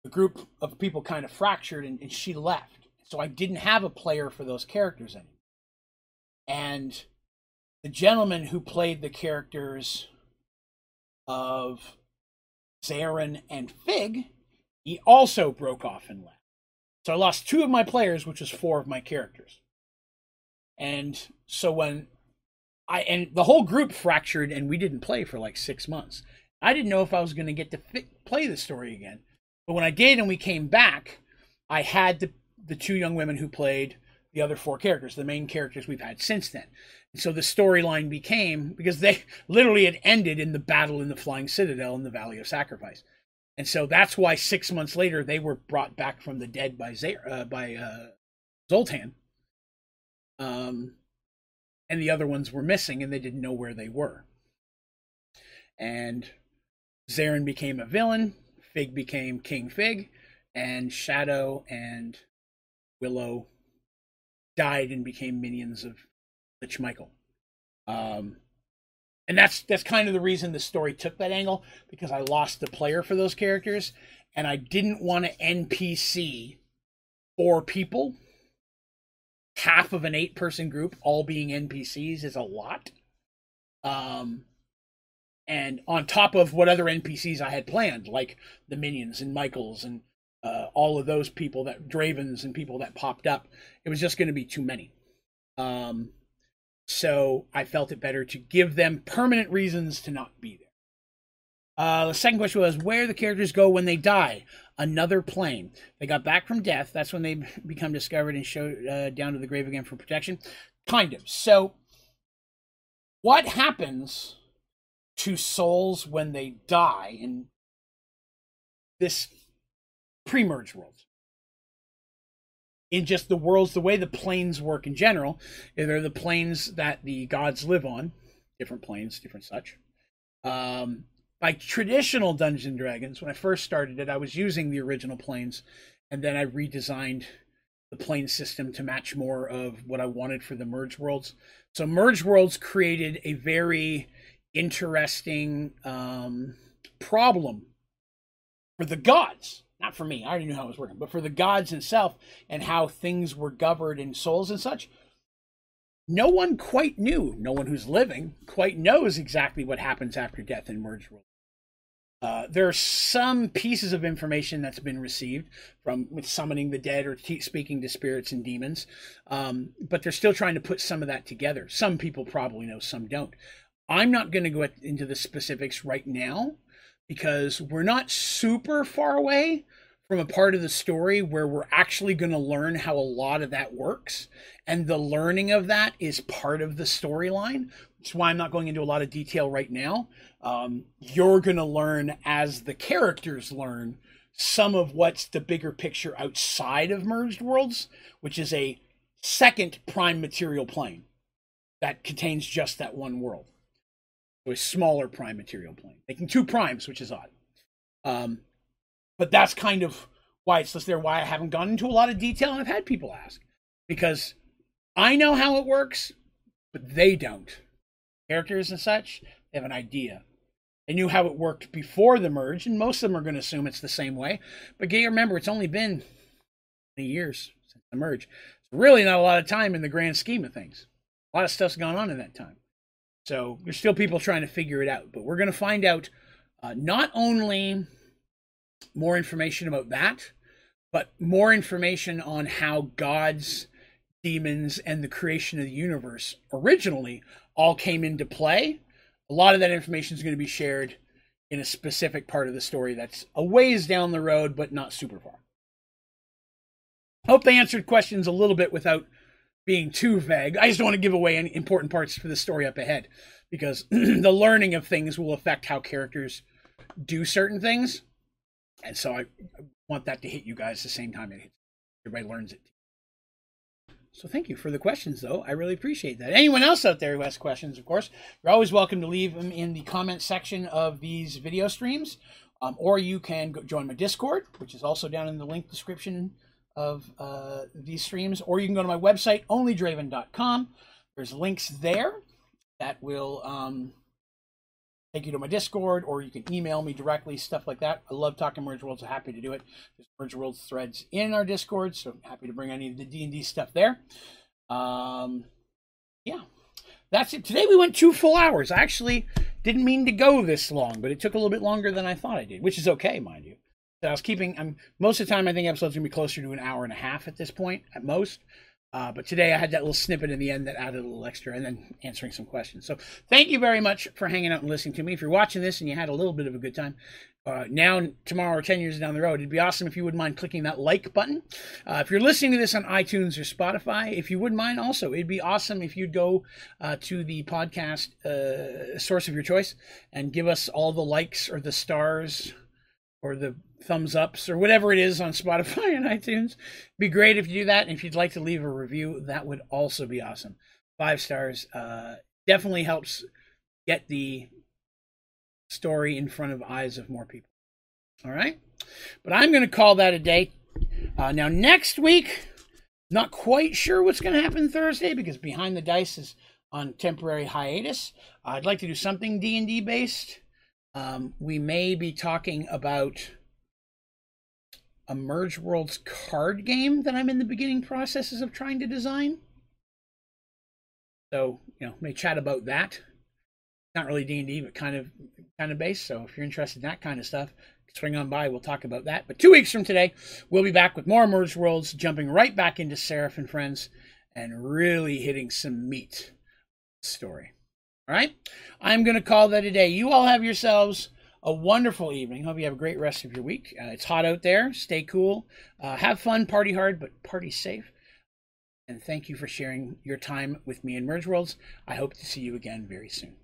the group of people kind of fractured and, and she left. So I didn't have a player for those characters anymore. And the gentleman who played the characters of Zarin, and Fig, he also broke off and left. So I lost two of my players, which was four of my characters. And so when I and the whole group fractured and we didn't play for like six months. I didn't know if I was going to get to play the story again. But when I did and we came back, I had the the two young women who played the other four characters, the main characters we've had since then. And so the storyline became because they literally had ended in the battle in the Flying Citadel in the Valley of Sacrifice. And so that's why six months later they were brought back from the dead by Z- uh, by uh, Zoltan. Um, and the other ones were missing and they didn't know where they were. And Zarin became a villain, Fig became King Fig, and Shadow and Willow died and became minions of Lich Michael. Um, and that's that's kind of the reason the story took that angle because I lost the player for those characters, and I didn't want to NPC four people. Half of an eight-person group all being NPCs is a lot. Um, and on top of what other NPCs I had planned, like the minions and Michaels and uh, all of those people that Dravens and people that popped up, it was just going to be too many. Um, so I felt it better to give them permanent reasons to not be there. Uh, the second question was where the characters go when they die. Another plane. They got back from death. That's when they become discovered and show uh, down to the grave again for protection. Kind of. So, what happens to souls when they die in this pre-merge world? In just the worlds, the way the planes work in general, they're the planes that the gods live on, different planes, different such. Um, by traditional Dungeon Dragons, when I first started it, I was using the original planes, and then I redesigned the plane system to match more of what I wanted for the merge worlds. So merge worlds created a very interesting um, problem for the gods. Not for me, I already knew how it was working, but for the gods itself and how things were governed in souls and such. No one quite knew, no one who's living quite knows exactly what happens after death in merge world. Uh, there are some pieces of information that's been received from summoning the dead or speaking to spirits and demons, um, but they're still trying to put some of that together. Some people probably know, some don't. I'm not going to go into the specifics right now because we're not super far away from a part of the story where we're actually going to learn how a lot of that works. And the learning of that is part of the storyline. That's why I'm not going into a lot of detail right now. Um, you're going to learn as the characters learn some of what's the bigger picture outside of merged worlds, which is a second prime material plane that contains just that one world. A smaller prime material plane, making two primes, which is odd. Um, but that's kind of why it's listed there. Why I haven't gone into a lot of detail, and I've had people ask because I know how it works, but they don't. Characters and such, they have an idea. They knew how it worked before the merge, and most of them are going to assume it's the same way. But remember, it's only been many years since the merge. It's really not a lot of time in the grand scheme of things. A lot of stuff's gone on in that time. So there's still people trying to figure it out. But we're going to find out uh, not only more information about that, but more information on how gods, demons, and the creation of the universe originally all came into play a lot of that information is going to be shared in a specific part of the story that's a ways down the road, but not super far. Hope they answered questions a little bit without being too vague. I just don't want to give away any important parts for the story up ahead because the learning of things will affect how characters do certain things. And so I want that to hit you guys the same time it hits. Everybody learns it. So thank you for the questions, though. I really appreciate that. Anyone else out there who has questions, of course, you're always welcome to leave them in the comment section of these video streams, um, or you can join my Discord, which is also down in the link description of uh, these streams, or you can go to my website, onlydraven.com. There's links there that will um, take you to my Discord, or you can email me directly, stuff like that. I love talking Merge Worlds. I'm happy to do it. There's Merge Worlds threads in our Discord, so I'm happy to bring any of the D&D stuff there. Um, yeah, that's it. Today we went two full hours. I actually didn't mean to go this long, but it took a little bit longer than I thought I did, which is okay, mind you. I was keeping. I'm most of the time. I think episodes gonna be closer to an hour and a half at this point, at most. Uh, but today I had that little snippet in the end that added a little extra and then answering some questions. So thank you very much for hanging out and listening to me. If you're watching this and you had a little bit of a good time, uh, now, tomorrow, or 10 years down the road, it'd be awesome if you wouldn't mind clicking that like button. Uh, if you're listening to this on iTunes or Spotify, if you wouldn't mind also, it'd be awesome if you'd go uh, to the podcast uh, source of your choice and give us all the likes or the stars or the thumbs ups or whatever it is on Spotify and iTunes. Be great if you do that. And if you'd like to leave a review, that would also be awesome. Five stars uh, definitely helps get the story in front of eyes of more people. All right, but I'm going to call that a day. Uh, now next week, not quite sure what's going to happen Thursday because Behind the Dice is on temporary hiatus. I'd like to do something D and D based. Um, we may be talking about a Merge Worlds card game that I'm in the beginning processes of trying to design. So, you know, may chat about that. not really D&D, but kind of kind of based. So if you're interested in that kind of stuff, swing on by. We'll talk about that. But two weeks from today, we'll be back with more Merge Worlds, jumping right back into Seraph and Friends and really hitting some meat story. All right? I'm going to call that a day. You all have yourselves a wonderful evening. Hope you have a great rest of your week. Uh, it's hot out there. Stay cool. Uh, have fun. Party hard, but party safe. And thank you for sharing your time with me in Merge Worlds. I hope to see you again very soon.